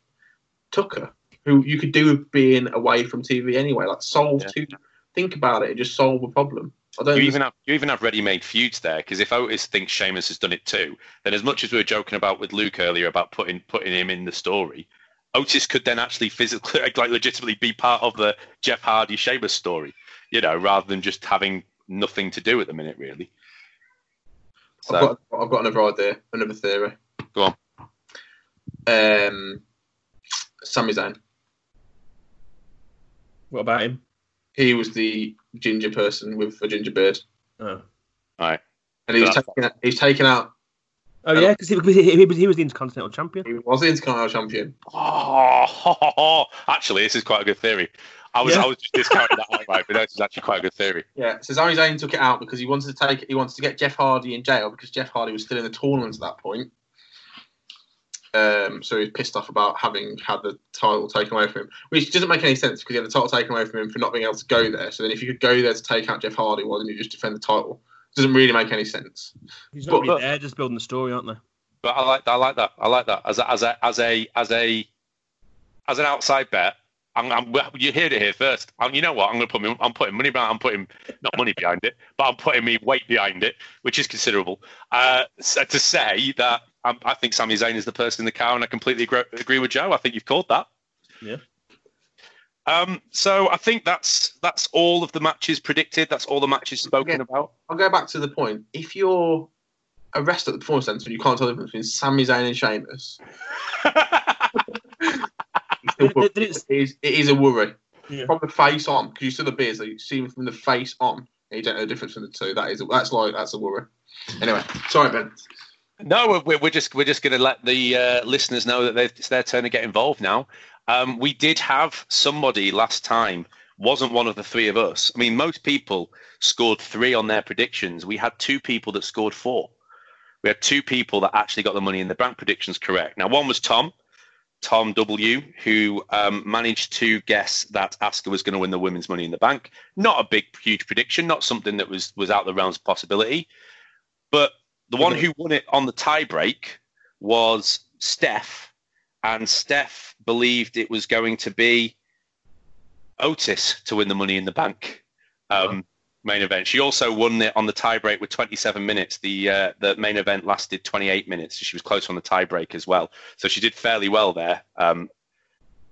Tucker, who you could do with being away from TV anyway? Like solve
Yeah.
two. Think about it and just solve a problem. I don't.
You even have you even have ready-made feuds there because if Otis thinks Sheamus has done it too, then as much as we were joking about with Luke earlier about putting putting him in the story, Otis could then actually physically like legitimately be part of the Jeff Hardy Sheamus story, you know, rather than just having nothing to do at the minute really. So
I've got, I've got another idea, another theory.
Go on.
Um, Sami Zayn.
What about him?
He was the ginger person with a ginger beard,
Oh,
right.
and he was
Yeah.
taken. Out, he was taken out.
oh yeah, because he, he, he was he was the Intercontinental Champion.
He was the Intercontinental Champion.
Oh, actually, this is quite a good theory. I was
Yeah.
I was just discounting that outright, but this is actually quite a good theory.
Yeah, so Sami Zayn took it out because he wanted to take. He wanted to get Jeff Hardy in jail because Jeff Hardy was still in the tournament at that point. Um, so he's pissed off about having had the title taken away from him, which doesn't make any sense because he had the title taken away from him for not being able to go there. So then, if you could go there to take out Jeff Hardy, why didn't you just defend the title? doesn't really make any sense.
He's not
But-
really there, just building the story, aren't they?
But I like that. I like that. I like that as a, as a as a as a as an outside bet. I'm, I'm, you heard it here first. And you know what? I'm going to put me. I'm putting money behind. I'm putting not money behind it, but I'm putting me weight behind it, which is considerable. Uh, so to say that um, I think Sami Zayn is the person in the car, and I completely agree, agree with Joe. I think you've called that.
Yeah.
Um, so I think that's that's all of the matches predicted. That's all the matches spoken
Okay.
about.
I'll go back to the point. If you're a wrestler at the performance centre and you can't tell the difference between Sami Zayn and Sheamus, it's still
Did- did it-
it, is, it is a worry.
Yeah.
From the face on, because you see the beards, like, you see them from the face on, and you don't know the difference between the two. That is, that's like that's a worry. Anyway, sorry, Ben.
No, we're, we're just we're just going to let the uh, listeners know that it's their turn to get involved now. Um, we did have somebody last time, wasn't one of the three of us. I mean, most people scored three on their predictions. We had two people that scored four. We had two people that actually got the money in the bank predictions correct. Now, one was Tom, Tom W, who um, managed to guess that Asuka was going to win the women's money in the bank. Not a big, huge prediction, not something that was was out the realms of possibility. But the one who won it on the tiebreak was Steph, and Steph believed it was going to be Otis to win the Money in the Bank um, main event. She also won it on the tiebreak with 27 minutes. The uh, the main event lasted 28 minutes. So she was close on the tiebreak as well. So she did fairly well there. Um,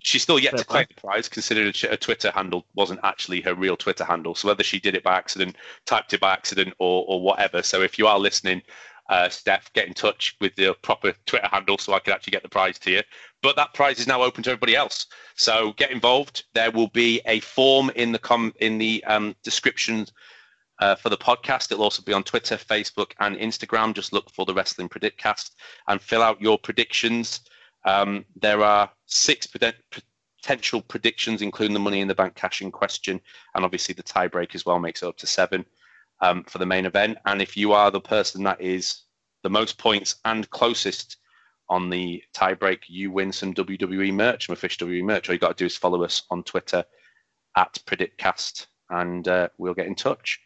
she's still yet
Fair
to claim the prize, considering her Twitter handle wasn't actually her real Twitter handle. So whether she did it by accident, typed it by accident, or or whatever. So if you are listening, uh, Steph, get in touch with the proper Twitter handle so I can actually get the prize to you. But that prize is now open to everybody else. So get involved. There will be a form in the com in the um, description uh, for the podcast. It'll also be on Twitter, Facebook, and Instagram. Just look for the Wrestling Predict-Cast and fill out your predictions. Um, there are six potential predictions, including the Money in the Bank cash in question, and obviously the tiebreak as well makes it up to seven um, for the main event. And if you are the person that is the most points and closest on the tiebreak, you win some WWE merch, some official WWE merch. All you got to do is follow us on Twitter at PredictCast, and uh, we'll get in touch.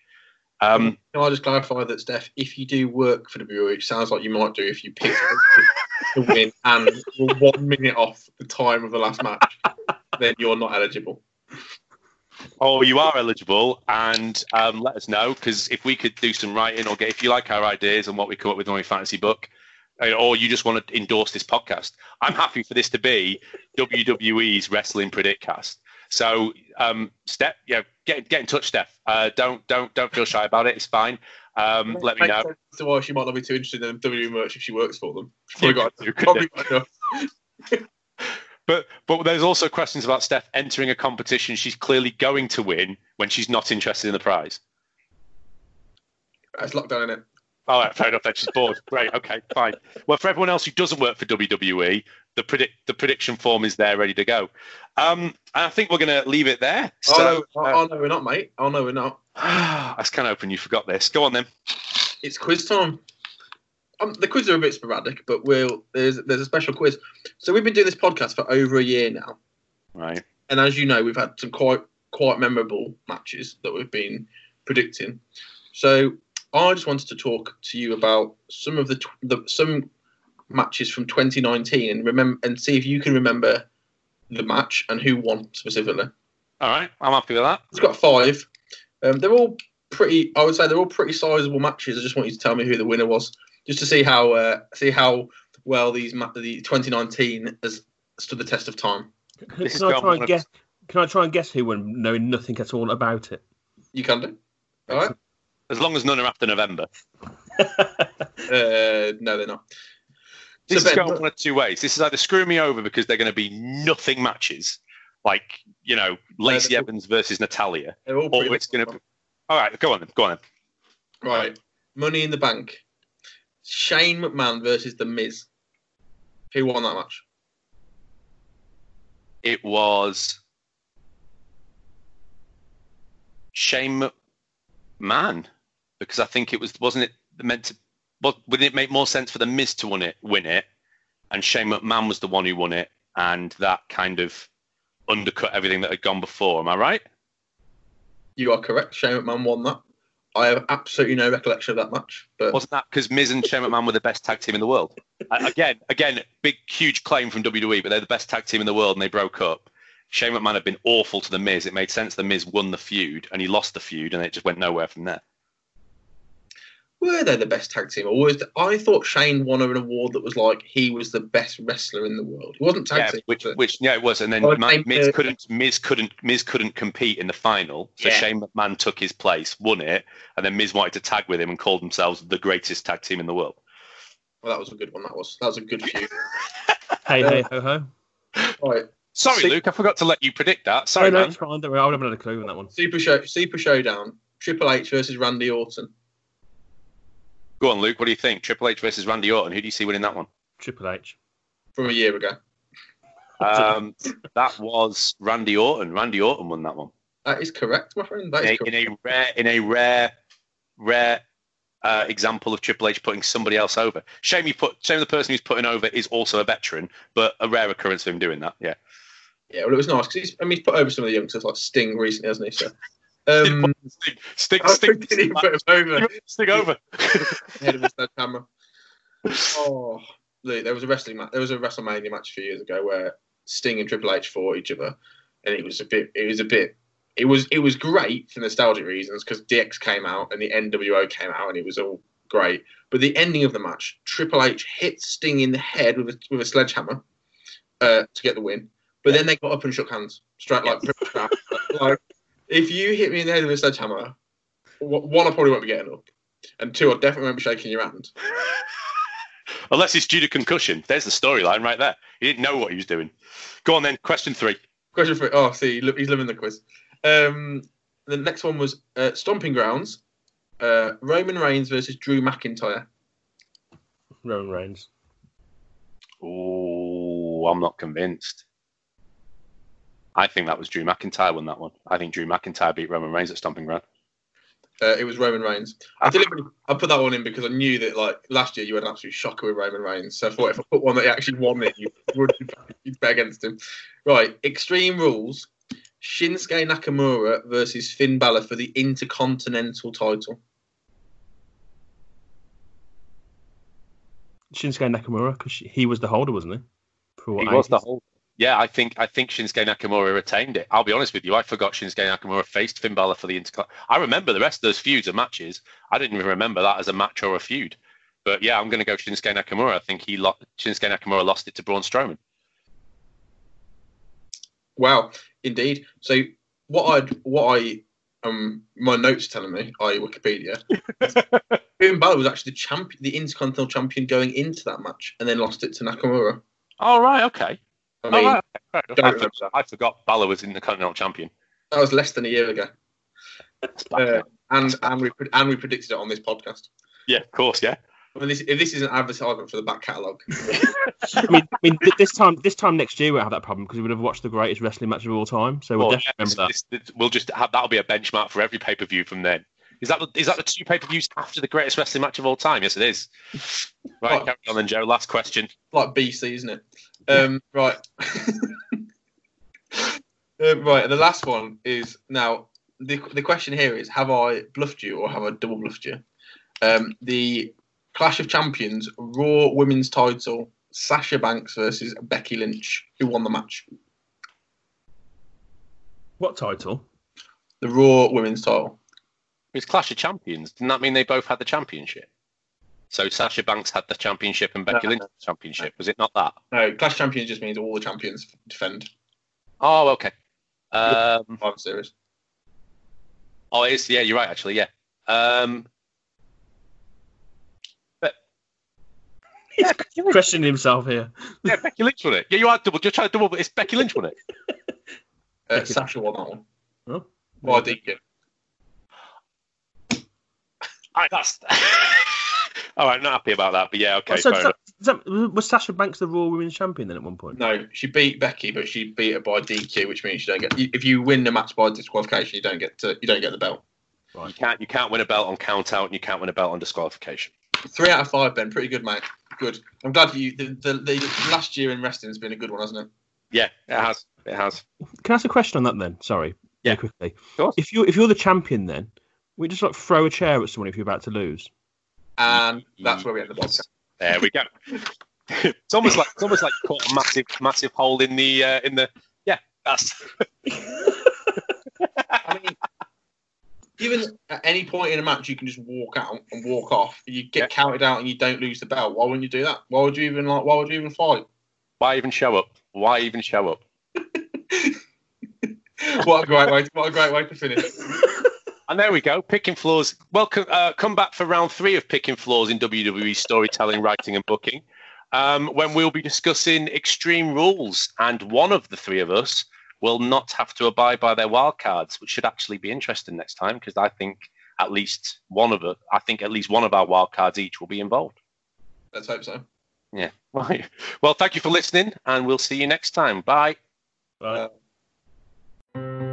Um,
Can I just clarify that, Steph, if you do work for the WWE, it sounds like you might do if you pick to win and one minute off the time of the last match, then you're not eligible.
Oh, you are eligible, and um, let us know because if we could do some writing or get if you like our ideas and what we come up with on your fantasy book, uh, or you just want to endorse this podcast, I'm happy for this to be WWE's Wrestling Predict-Cast. So, um, Steph, yeah, get get in touch, Steph. Uh, don't don't don't feel shy about it. It's fine. Um, let me know.
to why she might not be too interested in WWE merch if she works for them. Probably got,
you
probably got enough.
But but there's also questions about Steph entering a competition she's clearly going to win when she's not interested in the prize.
It's lockdown in it.
All right, fair enough. Then she's bored. Great. Okay, fine. Well, for everyone else who doesn't work for WWE, the predict the prediction form is there, ready to go. Um, I think we're going to leave it there.
oh,
So
no,
uh,
oh, no, we're not, mate. Oh, no, we're not.
I was kind of hoping you forgot this. Go on then.
It's quiz time. Um, the quiz are a bit sporadic, but we'll there's there's a special quiz. So we've been doing this podcast for over a year now,
Right.
and as you know, we've had some quite quite memorable matches that we've been predicting. So I just wanted to talk to you about some of the, tw- the some matches from 2019 and remember and see if you can remember the match and who won specifically.
All right. I'm happy with that.
It's got five. Um, they're all pretty. I would say they're all pretty sizable matches. I just want you to tell me who the winner was, just to see how uh, see how well these ma- the 2019 has stood the test of time.
Can, can I try and guess? Can I try and guess who won, knowing nothing at all about it?
You can do. All right.
As long as none are after November.
Uh, no, they're not.
This
So,
is
Ben,
going one of two ways. This is either screw me over because they're going to be nothing matches, like you know Lacey Evans versus
Natalya,
or it's going to be. All right, go on then. Go on then.
right. Money in the Bank. Shane McMahon versus The Miz. Who won that match?
It was Shane McMahon because I think it was wasn't it meant to. Well, wouldn't it make more sense for the Miz to win it? Win it, and Shane McMahon was the one who won it, and that kind of undercut everything that had gone before. Am I right?
You are correct. Shane McMahon won that. I have absolutely no recollection of that match, but
Wasn't that because Miz and Shane McMahon were the best tag team in the world? Again, again, big, huge claim from WWE, but they're the best tag team in the world, and they broke up. Shane McMahon had been awful to the Miz. It made sense the Miz won the feud, and he lost the feud, and it just went nowhere from there.
Were they the best tag team? Or was I thought Shane won an award that was like he was the best wrestler in the world. He wasn't tag
Yeah,
team.
which,
was it?
which, yeah, it was, and then
Oh,
Ma-
they-
Miz
uh,
couldn't, Miz couldn't, Miz couldn't compete in the final, so
Yeah.
Shane McMahon took his place, won it, and then Miz wanted to tag with him and called themselves the greatest tag team in the world.
well, that was a good one. That was that was a good feud.
Hey,
Uh,
hey, ho, ho.
right,
Sorry,
See-
Luke, I forgot to let you predict that. Sorry,
oh, no,
man.
it's fine. Don't worry, I would have had a clue on that one.
Super Show, Super Showdown, Triple H versus Randy Orton.
Go on, Luke. What do you think? Triple H versus Randy Orton. Who do you see winning that one?
Triple H.
from a year ago.
Um, that was Randy Orton. Randy Orton won that one.
That is correct, my friend. That
In
is
a, in a rare, in a rare, rare uh, example of Triple H putting somebody else over. Shame you put, shame the person who's putting over is also a veteran, but a rare occurrence of him doing that. Yeah.
Yeah, well, it was nice because he's. I mean, he's put over some of the youngsters like Sting recently, hasn't he? So, um,
Stick, stick,
I
stick,
didn't even put him over.
stick over.
Head of the camera. Oh, look, there was a wrestling match. There was a WrestleMania match a few years ago where Sting and Triple H fought each other, and it was a bit. It was a bit. It was it was great for nostalgic reasons because DX came out and the NWO came out and it was all great. But the ending of the match, Triple H hit Sting in the head with a, with a sledgehammer uh, to get the win. But then they got up and shook hands straight like, pretty like if you hit me in the head with a sledgehammer, one I probably won't be getting up, and two I definitely won't be shaking your hand.
Unless it's due to concussion. There's the storyline right there. He didn't know what he was doing. Go on then. Question three.
Question three. oh, see, look, he's living the quiz. Um, the next one was uh, Stomping Grounds, uh, Roman Reigns versus Drew McIntyre.
Roman Reigns.
Oh, I'm not convinced. I think that was Drew McIntyre won that one. I think Drew McIntyre beat Roman Reigns at Stomping Ground.
Uh, it was Roman Reigns. I deliberately I put that one in because I knew that like last year you had an absolute shocker with Roman Reigns. So I thought if I put one that he actually won it, you would you'd bet against him. Right, Extreme Rules: Shinsuke Nakamura versus Finn Balor for the Intercontinental title.
Shinsuke Nakamura, because he was the holder, wasn't he? For what
He was the
ages?
Yeah, I think I think Shinsuke Nakamura retained it. I'll be honest with you, I forgot Shinsuke Nakamura faced Finn Balor for the Intercon. I remember the rest of those feuds and matches. I didn't even remember that as a match or a feud. But yeah, I'm going to go Shinsuke Nakamura. I think he lo- Shinsuke Nakamura lost it to Braun Strowman.
Wow, indeed. So what I what I um my notes telling me, i.e. Wikipedia, Finn Balor was actually the champion, the Intercontinental champion going into that match, and then lost it to Nakamura.
Oh right, okay.
I
Oh,
mean,
right, okay, fair enough.
don't
I,
remember
forgot, I forgot Balor was in the Continental Champion.
that was less than a year ago, uh, and and we pre- and we predicted it on this podcast.
yeah, of course, yeah.
I mean, this, if this is an advertisement for the back catalogue,
I mean, I mean, th- this time, this time next year we'll have that problem because we would have watched the greatest wrestling match of all time. So we'll
Well,
definitely
yeah,
remember that.
this- this- we'll just have that'll be a benchmark for every pay per view from then. Is that the, is that the two pay per views after the greatest wrestling match of all time? Yes, it is. Right,
Oh.
carry on then, Joe. Last question.
like BC, isn't it? Um, right. Uh, right, and the last one is now the the question here is: Have I bluffed you or have I double bluffed you? Um, the Clash of Champions Raw Women's Title: Sasha Banks versus Becky Lynch. Who won the match?
What title?
The Raw Women's Title.
It's Clash of Champions. Didn't that mean they both had the championship? So Sasha Banks had the championship and Becky
No.
Lynch had the championship. Was it not that?
No, Clash of Champions just means all the champions defend.
Oh, okay. Um,
I'm serious.
oh, it is. Yeah, you're right. Actually, yeah. Um, but yeah,
Questioning himself here.
yeah, Becky Lynch won it. Yeah, you are double. You're trying to double, but it's Becky Lynch won it.
Uh, Sasha won that one.
Oh.
By DQ.
All right, that's. All right, not happy about that, but yeah, okay.
so
fair
that, that, was Sasha Banks the Raw Women's Champion then at one point?
No, she beat Becky, but she beat her by DQ, which means you don't get. If you win the match by disqualification, you don't get to. You don't get the belt.
You can't you can't win a belt on count out and you can't win a belt on disqualification.
Three out of five, Ben. Pretty good, mate. good. I'm glad you. The, the, the last year in wrestling has been a good one, hasn't it?
Yeah, it has. It has.
Can I ask a question on that then? Sorry.
Yeah.
Quickly.
course.
If you if you're the champion, then we just like throw a chair at someone if you're about to lose.
And that's where we end the podcast.
There we go. it's almost like it's almost like you caught a massive, massive hole in the uh, in the. Yeah, that's.
I mean, given at any point in a match you can just walk out and walk off, you get
Yeah.
counted out and you don't lose the belt. Why wouldn't you do that? Why would you even like? Why would you even fight?
Why even show up? Why even show up?
what a great way! What a great way to finish.
And there we go, picking flaws. Welcome, uh, come back for round three of picking flaws in WWE storytelling, writing, and booking, um, when we'll be discussing extreme rules, and one of the three of us will not have to abide by their wild cards, which should actually be interesting next time because I think at least one of it, I think at least one of our wild cards each will be involved.
Let's hope so.
Yeah. Right. Well, thank you for listening, and we'll see you next time. Bye.
Right.
Uh,